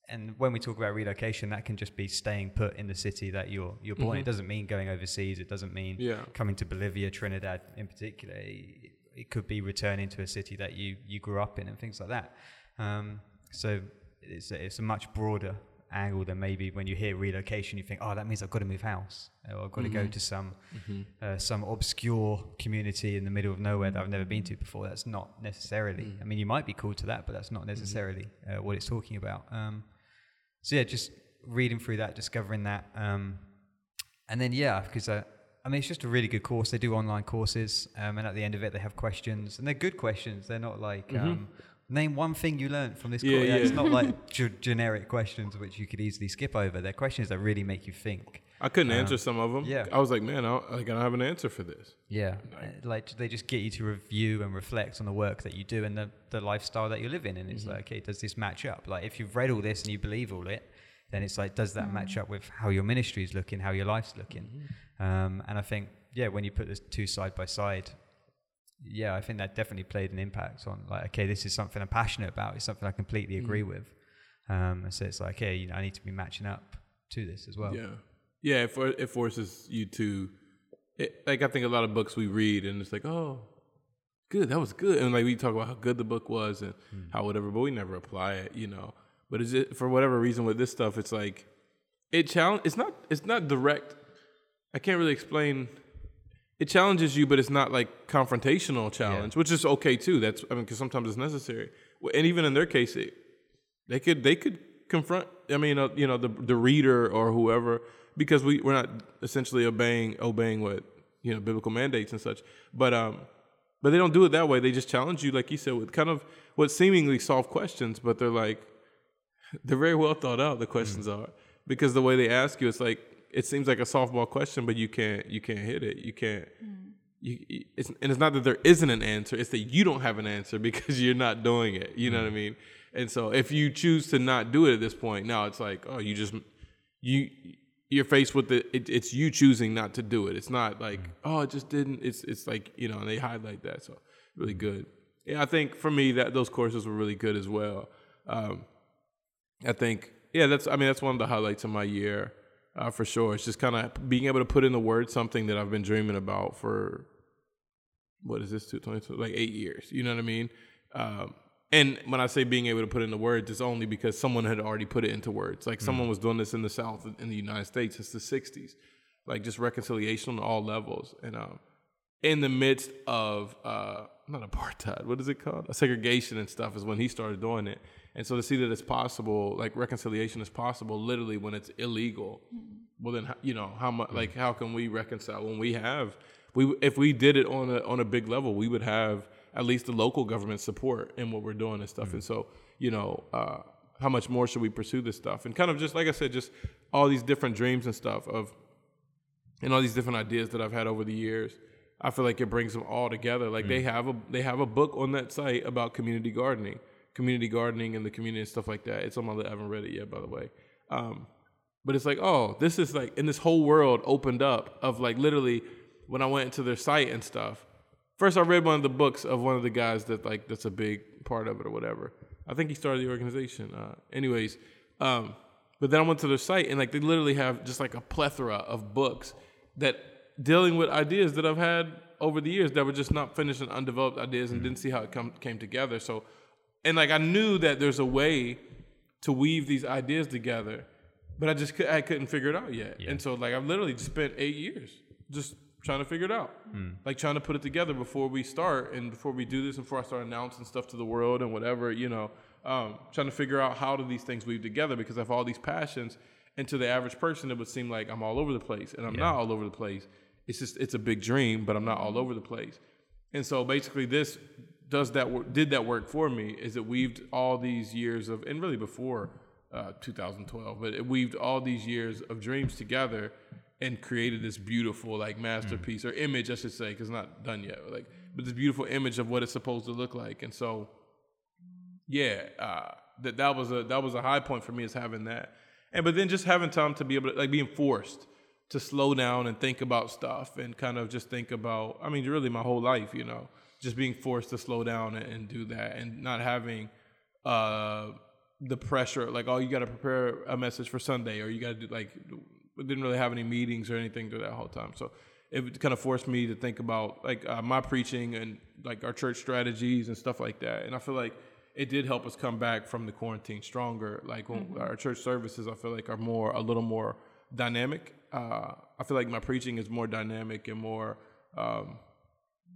and when we talk about relocation, that can just be staying put in the city that you're you're born. It doesn't mean going overseas. It doesn't mean Mm-hmm. Yeah. coming to Bolivia, Trinidad in particular. It, it could be returning to a city that you you grew up in and things like that. Um, so it's a, it's a much broader angle than maybe when you hear relocation, you think, oh, that means I've got to move house, or I've got to go to some uh, some obscure community in the middle of nowhere that I've never been to before. That's not necessarily. I mean, you might be called to that, but that's not necessarily uh, what it's talking about. Um, so yeah, just reading through that, discovering that, um, and then yeah, because uh, I mean, it's just a really good course. They do online courses, um, and at the end of it, they have questions, and they're good questions. They're not like um, name one thing you learned from this Yeah, course. yeah. It's not like ge- generic questions which you could easily skip over. They're questions that really make you think. I couldn't Um, answer some of them. yeah. I was like, man, I don't, like, I don't have an answer for this. Yeah, uh, like they just get you to review and reflect on the work that you do and the, the lifestyle that you live in. And it's like, okay, does this match up? Like, if you've read all this and you believe all it, then it's like, does that match up with how your ministry is looking, how your life's looking? Um, and I think, yeah, when you put the two side by side, yeah, I think that definitely played an impact on like, okay, this is something I'm passionate about. It's something I completely agree with. Um, and so it's like, okay, you know, I need to be matching up to this as well. Yeah, yeah. It, for, it forces you to, it, like I think a lot of books we read and it's like, oh, good, that was good, and like we talk about how good the book was and hmm. how whatever, but we never apply it, you know. But is it for whatever reason with this stuff? It's like it challenge. It's not. It's not direct. I can't really explain. It challenges you, but it's not like confrontational challenge, which is okay too. That's I mean, because sometimes it's necessary. And even in their case, it, they could they could confront. I mean, uh, you know, the the reader or whoever, because we we're not essentially obeying obeying what you know biblical mandates and such. But um, but they don't do it that way. They just challenge you, like you said, with kind of what seemingly solve questions, but they're like they're very well thought out. The questions are because the way they ask you, it's like it seems like a softball question, but you can't you can't hit it. You can't. You, you- it's, and it's not that there isn't an answer; it's that you don't have an answer because you're not doing it. You know what I mean? And so, if you choose to not do it at this point, now it's like, oh, you just you you're faced with the it, it's you choosing not to do it. It's not like oh, it just didn't. It's it's like you know, and they highlight that so really good. Yeah, I think for me that those courses were really good as well. Um, I think, yeah, that's. I mean, that's one of the highlights of my year, uh, for sure. It's just kind of being able to put in the word something that I've been dreaming about for what is this two twenty two like eight years. You know what I mean? Um, and when I say being able to put it into words, it's only because someone had already put it into words. Like someone was doing this in the South in the United States since the '60s, like just reconciliation on all levels. And um, in the midst of uh, not apartheid, what is it called? segregation and stuff is when he started doing it. And so to see that it's possible, like reconciliation is possible, literally when it's illegal. Well, then you know how much, like how can we reconcile when we have we if we did it on a on a big level, we would have at least the local government support in what we're doing and stuff. And so you know. Uh, how much more should we pursue this stuff? And kind of just like I said, just all these different dreams and stuff of, and all these different ideas that I've had over the years. I feel like it brings them all together. Like they have a they have a book on that site about community gardening, community gardening and the community and stuff like that. It's on my list. I haven't read it yet, by the way. Um, but it's like, oh, this is like, and this whole world opened up of like literally when I went into their site and stuff. First, I read one of the books of one of the guys that like that's a big part of it or whatever. I think he started the organization. Uh, anyways, um, but then I went to their site and like they literally have just like a plethora of books that dealing with ideas that I've had over the years that were just not finished and undeveloped ideas and didn't see how it come, came together. So, and like I knew that there's a way to weave these ideas together, but I just I couldn't figure it out yet. And so like I've literally just spent eight years just trying to figure it out, like trying to put it together before we start and before we do this and before I start announcing stuff to the world and whatever you know, um, trying to figure out how do these things weave together because I have all these passions. And to the average person, it would seem like I'm all over the place, and I'm not all over the place. It's just it's a big dream, but I'm not all over the place. And so basically, this does that work, did that work for me. Is it weaved all these years of and really before uh, 2012, but it weaved all these years of dreams together and created this beautiful like masterpiece or image, I should say, because not done yet. Like, but this beautiful image of what it's supposed to look like. And so, yeah, uh, that that was a that was a high point for me is having that. And but then just having time to be able to like being forced to slow down and think about stuff and kind of just think about I mean really my whole life, you know, just being forced to slow down and, and do that and not having uh the pressure like oh you got to prepare a message for Sunday or you got to do like didn't really have any meetings or anything through that whole time. So it kind of forced me to think about like uh, my preaching and like our church strategies and stuff like that. And I feel like it did help us come back from the quarantine stronger. Like when our church services, I feel like are more a little more dynamic. Uh, I feel like my preaching is more dynamic and more, um,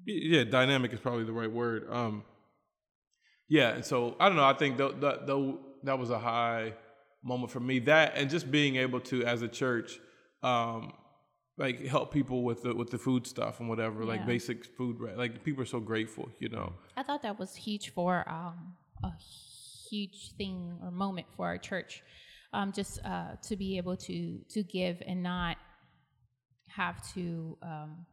yeah, dynamic is probably the right word. Um, yeah, and so I don't know. I think that, that was a high moment for me. That and just being able to, as a church, um, like help people with the with the food stuff and whatever, like basic food. Like people are so grateful, you know. I thought that was huge for um, a huge thing or moment for our church, um, just uh, to be able to to give and not have to. Um,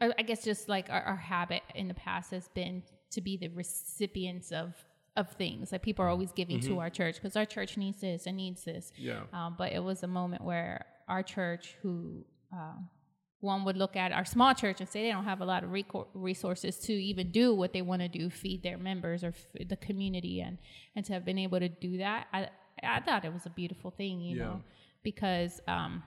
I, I guess just like our, our habit in the past has been to be the recipients of of things. Like people are always giving to our church because our church needs this and needs this. Yeah. Um, but it was a moment where our church, who um, one would look at our small church and say they don't have a lot of recor- resources to even do what they want to do, feed their members or f- the community, and and to have been able to do that, I I thought it was a beautiful thing, you Yeah. know, because um,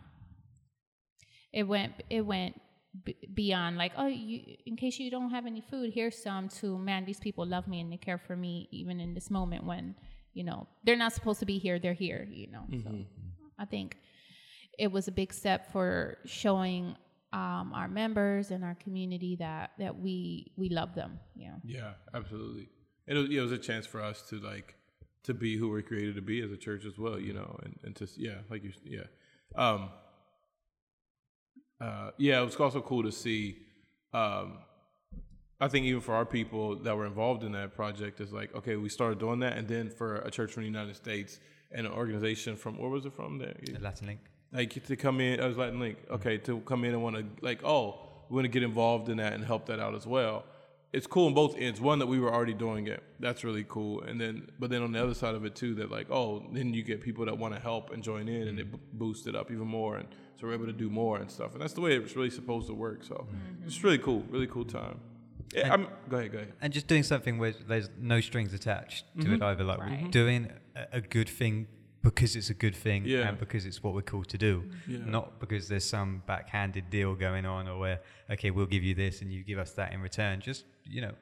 it went it went b- beyond like oh you in case you don't have any food here's some to man these people love me and they care for me even in this moment when you know they're not supposed to be here they're here you know so i think it was a big step for showing um, our members and our community that that we we love them yeah Yeah, absolutely. It was, it was a chance for us to like to be who we're created to be as a church as well, you know, and, and to yeah, like you yeah. Um uh yeah, it was also cool to see um I think even for our people that were involved in that project it's like, okay, we started doing that and then for a church from the United States and an organization from where was it from there? The Latin Link. like to come in I was Latin Link, okay, to come in and want to like, oh, we want to get involved in that and help that out as well. It's cool on both ends. One that we were already doing it, that's really cool, and then but then on the other side of it too, that like, oh, then you get people that want to help and join in, and it b- boosts it up even more, and so we're able to do more and stuff, and that's the way it's really supposed to work. So mm-hmm. it's really cool, really cool time. Yeah, I'm, go ahead, go ahead. and just doing something where there's no strings attached to it mm-hmm. either like we're Right. doing a, a good thing because it's a good thing Yeah. and because it's what we're called to do Yeah. not because there's some backhanded deal going on or where okay we'll give you this and you give us that in return just you know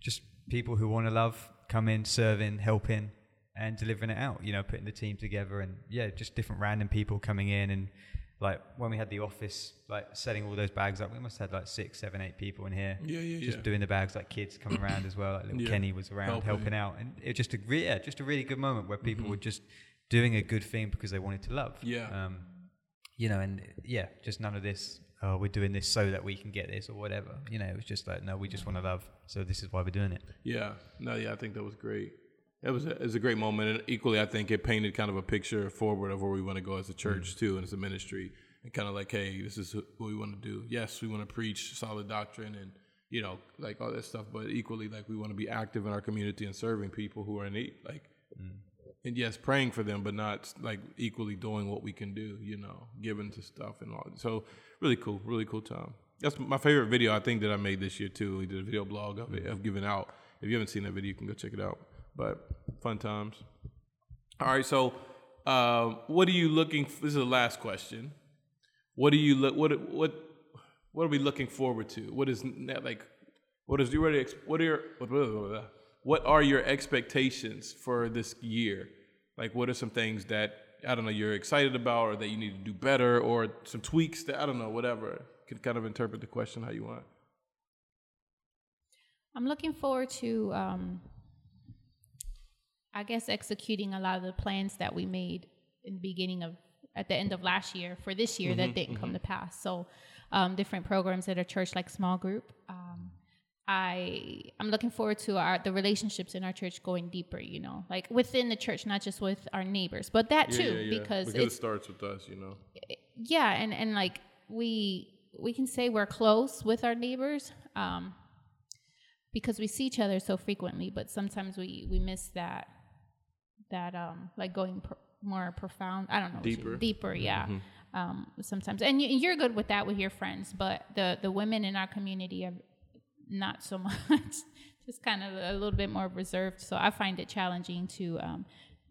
just people who want to love come in, serving, helping, and delivering it out. You know, putting the team together, and yeah, just different random people coming in and. Like when we had the office, like setting all those bags up, we must have had like six, seven, eight people in here Yeah, yeah, just yeah. doing the bags like kids coming around as well like little Yeah. kenny was around Helping. helping, out and it just a re- yeah just a really good moment where people Mhm. were just doing a good thing because they wanted to love Yeah. um you know and yeah just none of this oh we're doing this so that we can get this or whatever you know it was just like no we just want to love so this is why we're doing it Yeah, no, yeah, I think that was great. It was a, it was a great moment, and equally, I think it painted kind of a picture forward of where we want to go as a church too, and as a ministry, and kind of like, hey, this is what we want to do. Yes, we want to preach solid doctrine and you know, like all that stuff, but equally, like we want to be active in our community and serving people who are in need, like. And yes, praying for them, but not like equally doing what we can do, you know, giving to stuff and all. So really cool, really cool time. That's my favorite video I think that I made this year too. We did a video blog of it of giving out. If you haven't seen that video, you can go check it out. But fun times. All right, so um, what are you looking? F- this is the last question. What do you look? What what what are we looking forward to? What is like? What is you ready? What are your what. What are your expectations for this year? Like, what are some things that I don't know you're excited about, or that you need to do better, or some tweaks that I don't know, whatever. You can kind of interpret the question how you want. I'm looking forward to, um, I guess, executing a lot of the plans that we made in the beginning of, at the end of last year for this year that didn't come to pass. So, um, different programs at our church, like small group. Um, I I'm looking forward to our the relationships in our church going deeper. You know, like within the church, not just with our neighbors, but that too, because it starts with us, you know. yeah and and like we we can say we're close with our neighbors um because we see each other so frequently but sometimes we we miss that that um like going more profound i don't know Deeper. deeper yeah um sometimes and you, you're good with that with your friends but the the women in our community are not so much just kind of a little bit more reserved. So i find it challenging to um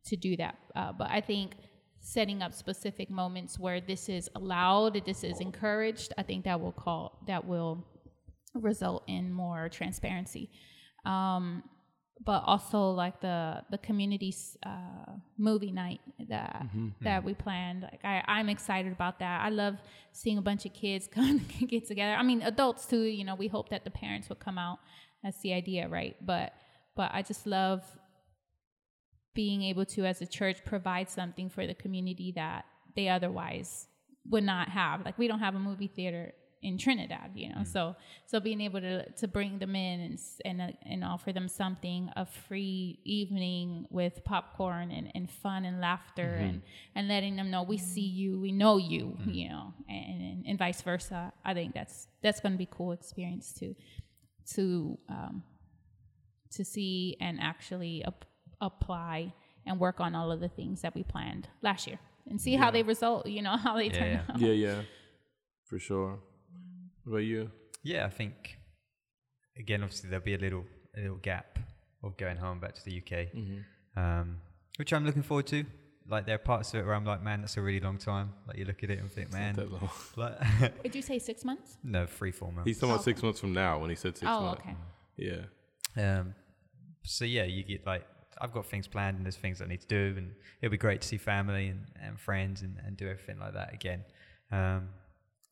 to do that. Uh, but i think setting up specific moments where this is allowed this is encouraged i think that will call that will result in more transparency. Um but also like the the community's uh, movie night that that we planned. Like I, I'm excited about that. I love seeing a bunch of kids come get together. I mean, adults too. You know, we hope that the parents would come out. That's the idea, right? But but I just love being able to, as a church, provide something for the community that they otherwise would not have. Like we don't have a movie theater in Trinidad, you know. So so being able to to bring them in and and uh, and offer them something a free evening with popcorn and, and fun and laughter and and letting them know we see you, we know you, you know, and, and and vice versa. I think that's that's going to be a cool experience to to um, to see and actually ap- apply and work on all of the things that we planned last year and see how they result. You know how they Yeah, turn yeah. out. Yeah, yeah, for sure. What about you? Yeah, I think again, obviously there'll be a little a little gap of going home back to the UK, um, which I'm looking forward to. Like there are parts of it where I'm like, man, that's a really long time. Like you look at it and think, man, That long. like Did you say six months? no, three, four months. He's talking about six months from now when he said six oh, months. okay. Yeah. Um, so yeah, you get like I've got things planned and there's things I need to do, and it'll be great to see family and, and friends and, and do everything like that again. Um,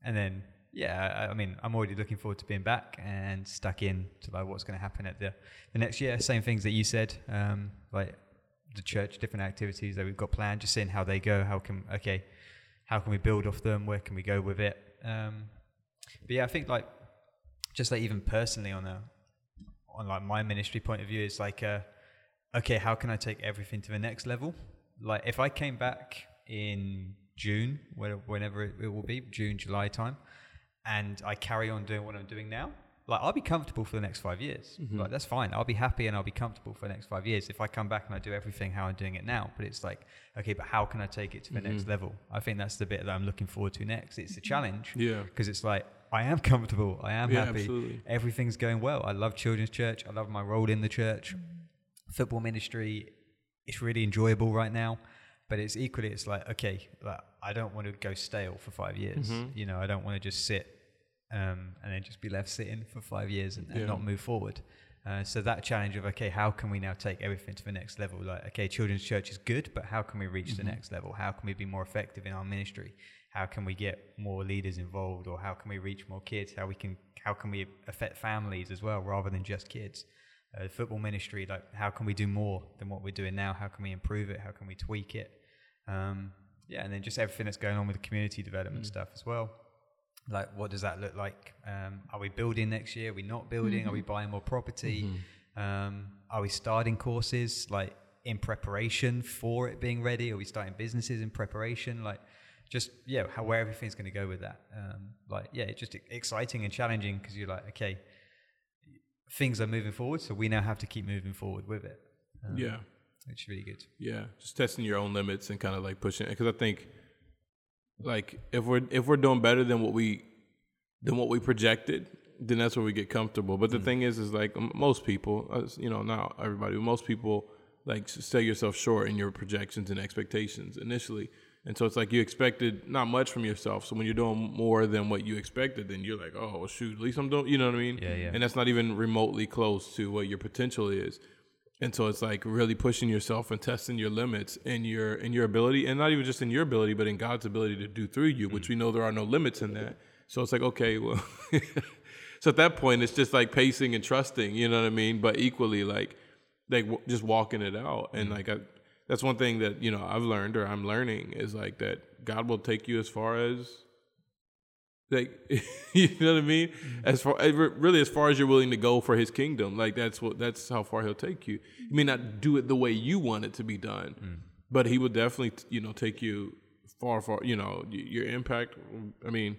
and then yeah, I, I mean I'm already looking forward to being back and stuck in to like what's going to happen at the the next year. Same things that you said, um, like the church, different activities that we've got planned, just seeing how they go. How can okay, how can we build off them? Where can we go with it? Um, but yeah, I think like just like even personally on a on like my ministry point of view it's like uh okay how can i take everything to the next level like if i came back in june whenever it, it will be june july time and i carry on doing what i'm doing now like i'll be comfortable for the next five years mm-hmm. like that's fine i'll be happy and i'll be comfortable for the next five years if i come back and i do everything how i'm doing it now but it's like okay but how can i take it to the next mm-hmm. level i think that's the bit that i'm looking forward to next it's a mm-hmm. challenge Yeah. because it's like I am comfortable. I am Yeah, happy. absolutely. Everything's going well. I love children's church. I love my role in the church. Football ministry, it's really enjoyable right now. But it's equally, it's like okay, like I don't want to go stale for five years. Mm-hmm. You know, I don't want to just sit um, and then just be left sitting for five years and, and Yeah. not move forward. Uh, so that challenge of okay, how can we now take everything to the next level? Like okay, children's church is good, but how can we reach the next level? How can we be more effective in our ministry? How can we get more leaders involved, or how can we reach more kids? How we can how can we affect families as well, rather than just kids? Uh, football ministry, like how can we do more than what we're doing now? How can we improve it? How can we tweak it? Um, yeah, and then just everything that's going on with the community development stuff as well like what does that look like? Um, are we building next year? Are we not building? Are we buying more property? Um, are we starting courses like in preparation for it being ready? Are we starting businesses in preparation? Like just yeah how where everything's going to go with that. Um, like yeah it's just exciting and challenging because you're like okay things are moving forward so we now have to keep moving forward with it. Um, yeah. it's really good. Yeah, just testing your own limits and kind of like pushing. It because I think, like, if we're if we're doing better than what we than what we projected, then that's where we get comfortable. But the thing is, is like most people, uh, you know, not everybody, but most people like sell yourself short in your projections and expectations initially. And so it's like you expected not much from yourself. So when you're doing more than what you expected, then you're like, oh well, shoot, at least I'm doing. You know what I mean? Yeah, yeah. And that's not even remotely close to what your potential is. And so it's like really pushing yourself and testing your limits and your and your ability, and not even just in your ability, but in God's ability to do through you, which mm. we know there are no limits in that. So it's like, okay, well, so at that point, it's just like pacing and trusting, you know what I mean? But equally, like, like w- just walking it out, and mm. like I, that's one thing that you know I've learned or I'm learning is like that God will take you as far as like you know what I mean? Mm-hmm. As far really as far as you're willing to go for his kingdom like that's what that's how far he'll take you. You may not do it the way you want it to be done mm. but he will definitely you know take you far far you know your impact I mean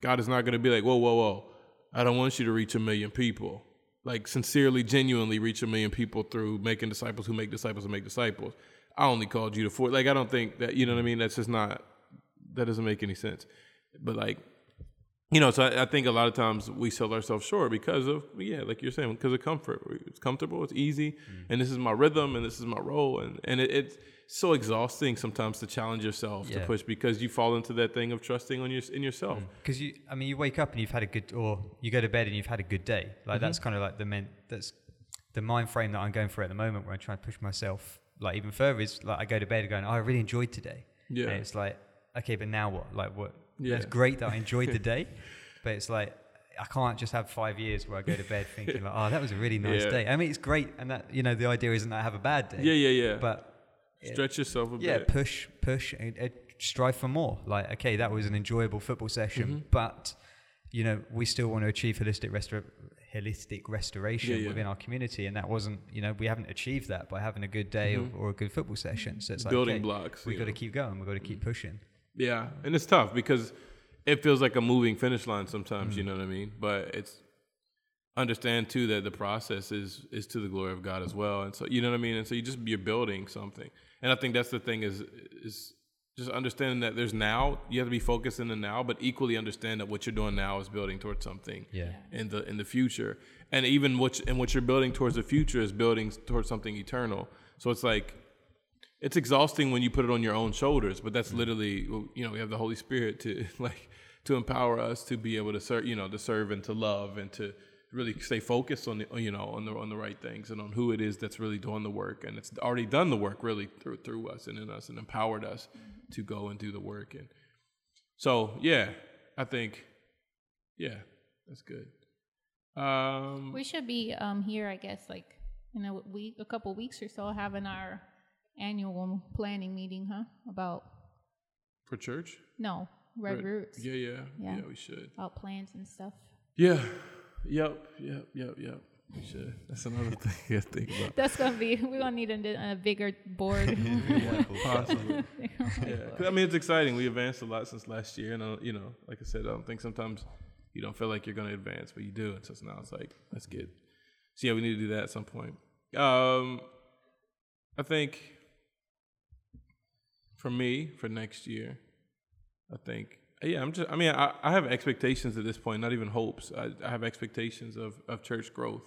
God is not going to be like whoa whoa whoa. I don't want you to reach a million people. Like sincerely genuinely reach a million people through making disciples who make disciples who make disciples. I only called you to four like I don't think that you know what I mean? That's just not that doesn't make any sense. But like, you know, so I, I think a lot of times we sell ourselves short because of yeah, like you're saying, because of comfort. It's comfortable, it's easy, mm. and this is my rhythm, and this is my role, and and it, it's so exhausting sometimes to challenge yourself to push because you fall into that thing of trusting on your in yourself. Mm. because you i mean you wake up and you've had a good or you go to bed and you've had a good day. Like that's mm-hmm. kind of like the men that's the mind frame that i'm going for at the moment where i'm trying to push myself like even further is like i go to bed going oh, i really enjoyed today. Yeah. and it's like okay but now what? Like what Yeah. it's great that i enjoyed the day but it's like I can't just have five years where I go to bed thinking like, oh, that was a really nice Yeah. day. I mean, it's great, and that you know, the idea isn't that I have a bad day. Yeah, yeah, yeah. But Stretch yourself a yeah, bit. Yeah, push, push, and, and strive for more. Like, okay, that was an enjoyable football session, Mm-hmm. but you know, we still want to achieve holistic restor- holistic restoration Yeah, yeah. within our community, and that wasn't, you know, we haven't achieved that by having a good day or, or a good football session. So it's like Mm-hmm. Building okay, blocks, We you got to keep going. We've got to keep pushing. Yeah, and it's tough because it feels like a moving finish line sometimes. You mm-hmm. know what I mean? But it's understand too that the process is is to the glory of God as well. And so you know what I mean. And so you just you're building something. And I think that's the thing is is just understanding that there's now you have to be focused in the now, but equally understand that what you're doing now is building towards something Yeah. in the in the future. And even what and what you're building towards the future is building towards something eternal. So it's like it's exhausting when you put it on your own shoulders, but that's literally you know we have the Holy Spirit to like to empower us to be able to serve you know to serve and to love and to really stay focused on the you know on the on the right things and on who it is that's really doing the work. And it's already done the work really through through us and in us and empowered us to go and do the work. And so yeah I think yeah that's good. Um We should be um here, I guess, like in a week, a couple weeks or so, having our annual planning meeting, huh? About for church no red roots, yeah yeah Yeah. yeah we should about plans and stuff. Yeah. Yep. Yep. Yep. Yep. We should. That's another thing I think about. That's gonna be. We're gonna need a, a bigger board. Possibly. Yeah. 'Cause, I mean, it's exciting. We advanced a lot since last year, and uh, you know, like I said, I don't think sometimes you don't feel like you're going to advance, but you do. And so now it's like, that's good. So yeah, we need to do that at some point. Um, I think for me, for next year, I think yeah, I'm just. I mean, I, I have expectations at this point, not even hopes. I, I have expectations of of church growth,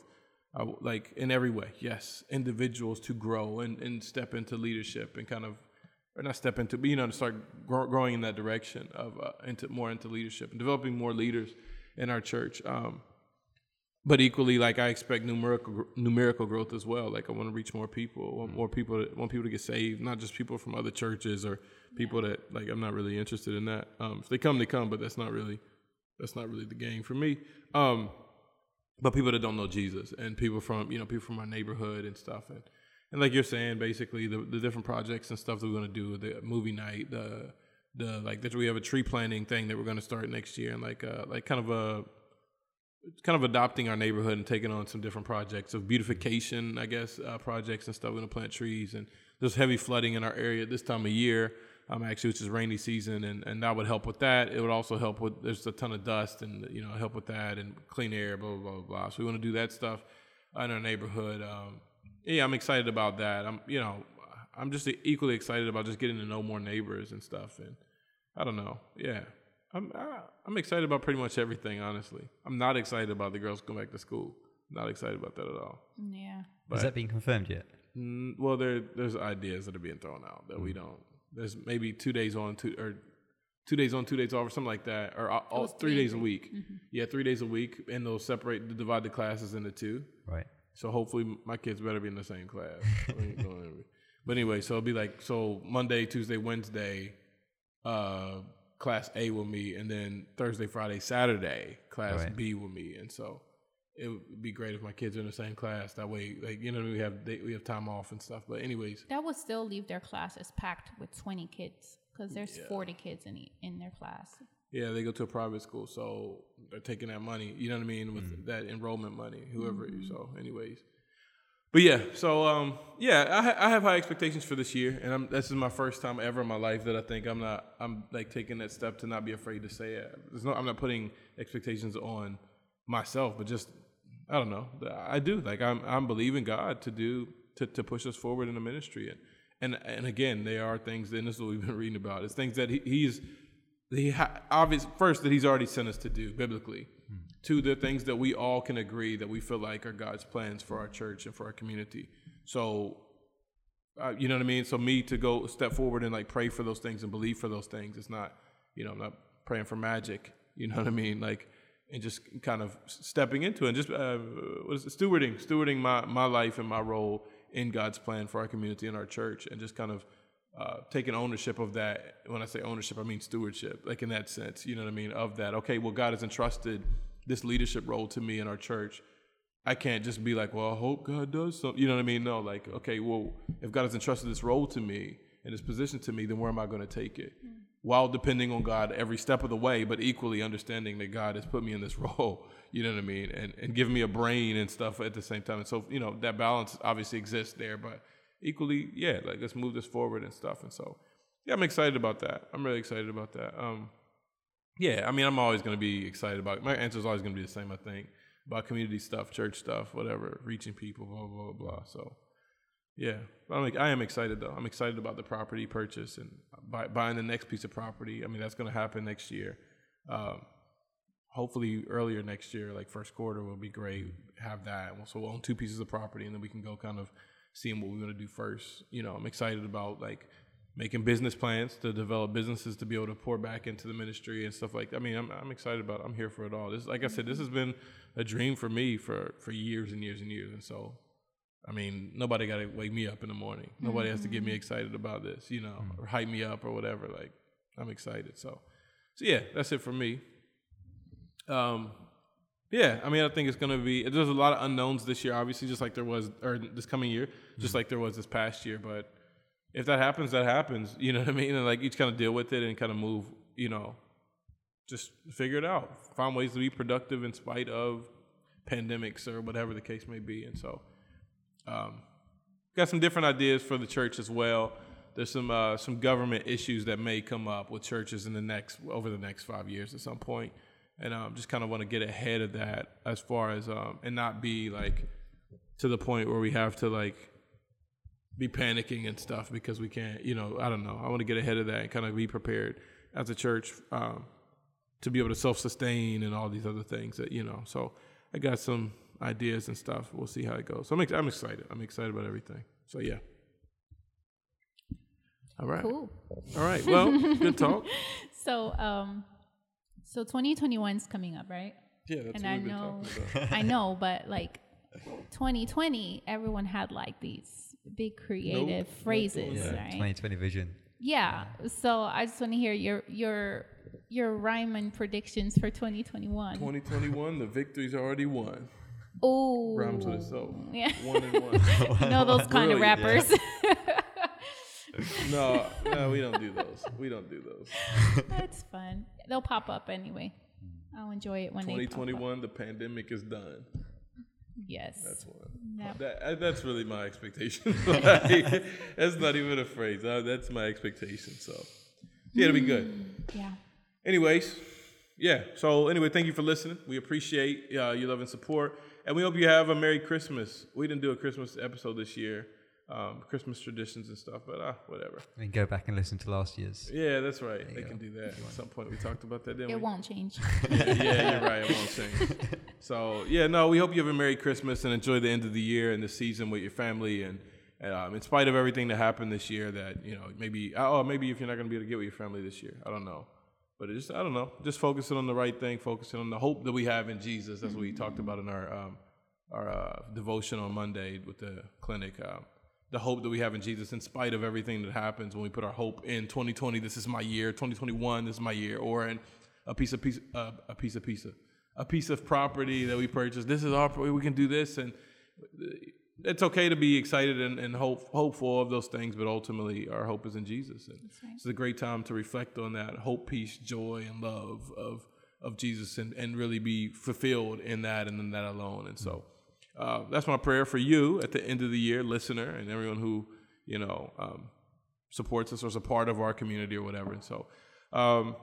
I like in every way. Yes, individuals to grow and and step into leadership and kind of, or not step into, but you know, to start grow, growing in that direction of uh, into more into leadership and developing more leaders in our church. Um, but equally, like I expect numerical numerical growth as well. Like I want to reach more people, I want more people, to, want people to get saved, not just people from other churches or people that like I'm not really interested in that. Um, if they come, they come, but that's not really that's not really the game for me. Um, but people that don't know Jesus and people from you know people from our neighborhood and stuff and and like you're saying, basically the the different projects and stuff that we're gonna do, the movie night, the the like that we have a tree planting thing that we're gonna start next year and like uh like kind of a kind of adopting our neighborhood and taking on some different projects of beautification, I guess, uh, projects and stuff. We're gonna plant trees, and there's heavy flooding in our area this time of year. Um, actually, which is rainy season, and, and that would help with that. It would also help with there's a ton of dust, and you know help with that and clean air, blah blah blah blah. So we want to do that stuff in our neighborhood. Um, yeah, I'm excited about that. I'm you know I'm just equally excited about just getting to know more neighbors and stuff. And I don't know, yeah. I'm I, I'm excited about pretty much everything. Honestly, I'm not excited about the girls going back to school. Not excited about that at all. Yeah. But, Has that being confirmed yet? mm, well, there there's ideas that are being thrown out that we don't. There's maybe two days on, two or two days on, two days off, or something like that, or all, all, three three days a and week. Yeah, three days a week, and they'll separate, divide the classes into two. Right. So hopefully my kids better be in the same class. We ain't going every- but anyway, so it'll be like so Monday, Tuesday, Wednesday, uh, class A with me, and then Thursday, Friday, Saturday, class Right. B with me. And so it would be great if my kids are in the same class. That way, like you know, we have they, we have time off and stuff. But anyways, That would still leave their classes packed with 20 kids because there's 40 kids in e- in their class. yeah, they go to a private school, so they're taking that money. You know what I mean with mm. that enrollment money, whoever. Mm-hmm. So, anyways, but yeah, so um, yeah, I, ha- I have high expectations for this year, and I'm, this is my first time ever in my life that I think I'm not. I'm like taking that step to not be afraid to say it. There's no, I'm not putting expectations on myself, but just I don't know. I do like I'm I'm believing God to do to, to push us forward in the ministry, and and and again, there are things, and this is what we've been reading about. It's things that he, he's he ha- obvious first that he's already sent us to do biblically. Two, the things that we all can agree that we feel like are God's plans for our church and for our community. So, uh, you know what I mean. So me to go step forward and like pray for those things and believe for those things. It's not, you know, I'm not praying for magic. You know what I mean? Like, and just kind of stepping into it and just uh, what is it? stewarding, stewarding my my life and my role in God's plan for our community and our church, and just kind of uh, taking ownership of that. When I say ownership, I mean stewardship, like in that sense. You know what I mean? Of that. Okay, well, God has entrusted this leadership role to me in our church. I can't just be like, well, I hope God does something. You know what I mean? No, like, okay, well, if God has entrusted this role to me and this position to me, then where am I going to take it? While depending on God every step of the way, but equally understanding that God has put me in this role. You know what I mean? And and giving me a brain and stuff at the same time. And so, you know, that balance obviously exists there, but equally, yeah, like let's move this forward and stuff. And so, yeah, I'm excited about that. I'm really excited about that. Um, yeah, I mean, I'm always going to be excited about. My answer is always going to be the same. I think about community stuff, church stuff, whatever, reaching people, blah blah blah. blah. So, yeah, I'm like, I am excited though. I'm excited about the property purchase and buy, buying the next piece of property. I mean, that's going to happen next year. Um, hopefully earlier next year, like first quarter, will be great. Have that. So we'll own two pieces of property, and then we can go kind of seeing what we want to do first. You know, I'm excited about like making business plans to develop businesses to be able to pour back into the ministry and stuff like that. I mean, I'm I'm excited about it. I'm here for it all. This like I said, this has been a dream for me for for years and years and years. And so I mean, nobody got to wake me up in the morning. Nobody has to get me mm-hmm. excited about this, you know, mm-hmm. or hype me up or whatever. Like, I'm excited. So, so yeah, that's it for me. Um, yeah, I mean, I think it's gonna be. There's a lot of unknowns this year, obviously, just like there was, or this coming year, just mm-hmm. like there was this past year. But if that happens, that happens. You know what I mean? And like, you kind of deal with it and kind of move. You know, just figure it out. Find ways to be productive in spite of pandemics or whatever the case may be. And so, um, got some different ideas for the church as well. There's some uh, some government issues that may come up with churches in the next over the next five years at some point, and um, just kind of want to get ahead of that as far as um, and not be like to the point where we have to like be panicking and stuff because we can't. You know, I don't know. I want to get ahead of that and kind of be prepared as a church um, to be able to self sustain and all these other things that you know. So I got some ideas and stuff. We'll see how it goes. So I'm, ex- I'm excited. I'm excited about everything. So yeah. All right. Cool. All right. Well, good talk. So, um, so 2021 is coming up, right? Yeah, that's and I know. I know, but like 2020, everyone had like these big creative not phrases, doing that. right? 2020 vision. Yeah. So I just want to hear your your your rhyme and predictions for 2021. 2021, the victory's already won. Oh, Rhymes with itself. Yeah. One and one. you know those kind of Brilliant. rappers. no, no, we don't do those. We don't do those. That's fun. They'll pop up anyway. Mm. I'll enjoy it when they pop up. 2021, the pandemic is done. Yes. That's one. Yep. That, uh, that's really my expectation. Like, that's not even a phrase. Uh, that's my expectation. So, yeah, it'll be good. Yeah. Anyways, yeah. So anyway, thank you for listening. We appreciate uh, your love and support, and we hope you have a Merry Christmas. We didn't do a Christmas episode this year, um, Christmas traditions and stuff, but uh, whatever. And go back and listen to last year's. Yeah, that's right. They can do that at some point. We talked about that, didn't we? It won't change. yeah, you're right. It won't change. So yeah, no, we hope you have a Merry Christmas and enjoy the end of the year and the season with your family. And um, in spite of everything that happened this year, that you know maybe oh maybe if you're not going to be able to get with your family this year, I don't know. But just I don't know, just focusing on the right thing, focusing on the hope that we have in Jesus. That's what we talked about in our um, our uh, devotion on Monday with the clinic. Um, the hope that we have in Jesus, in spite of everything that happens, when we put our hope in 2020, this is my year. 2021, this is my year, or in a piece of piece, uh, a piece of of a piece of property that we purchased. This is our we can do this, and it's okay to be excited and, and hope, hopeful of those things, but ultimately our hope is in Jesus. And right. it's a great time to reflect on that hope, peace, joy, and love of of Jesus, and, and really be fulfilled in that and in that alone. And so uh, that's my prayer for you at the end of the year, listener, and everyone who you know um, supports us or is a part of our community or whatever. And so, um,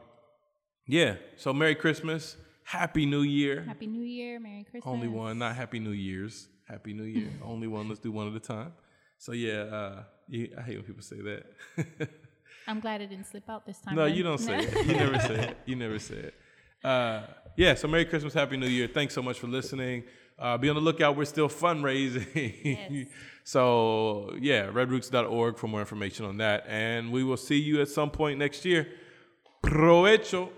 yeah. So Merry Christmas, Happy New Year. Happy New Year. Merry Christmas. Only one, not Happy New Year's. Happy New Year. Only one. Let's do one at a time. So yeah, uh, I hate when people say that. I'm glad it didn't slip out this time. no, then. you don't say it. You never say it. You never say it. Uh, yeah. So Merry Christmas, Happy New Year. Thanks so much for listening. Uh, be on the lookout. We're still fundraising. Yes. so yeah, redroots.org for more information on that. And we will see you at some point next year. Provecho.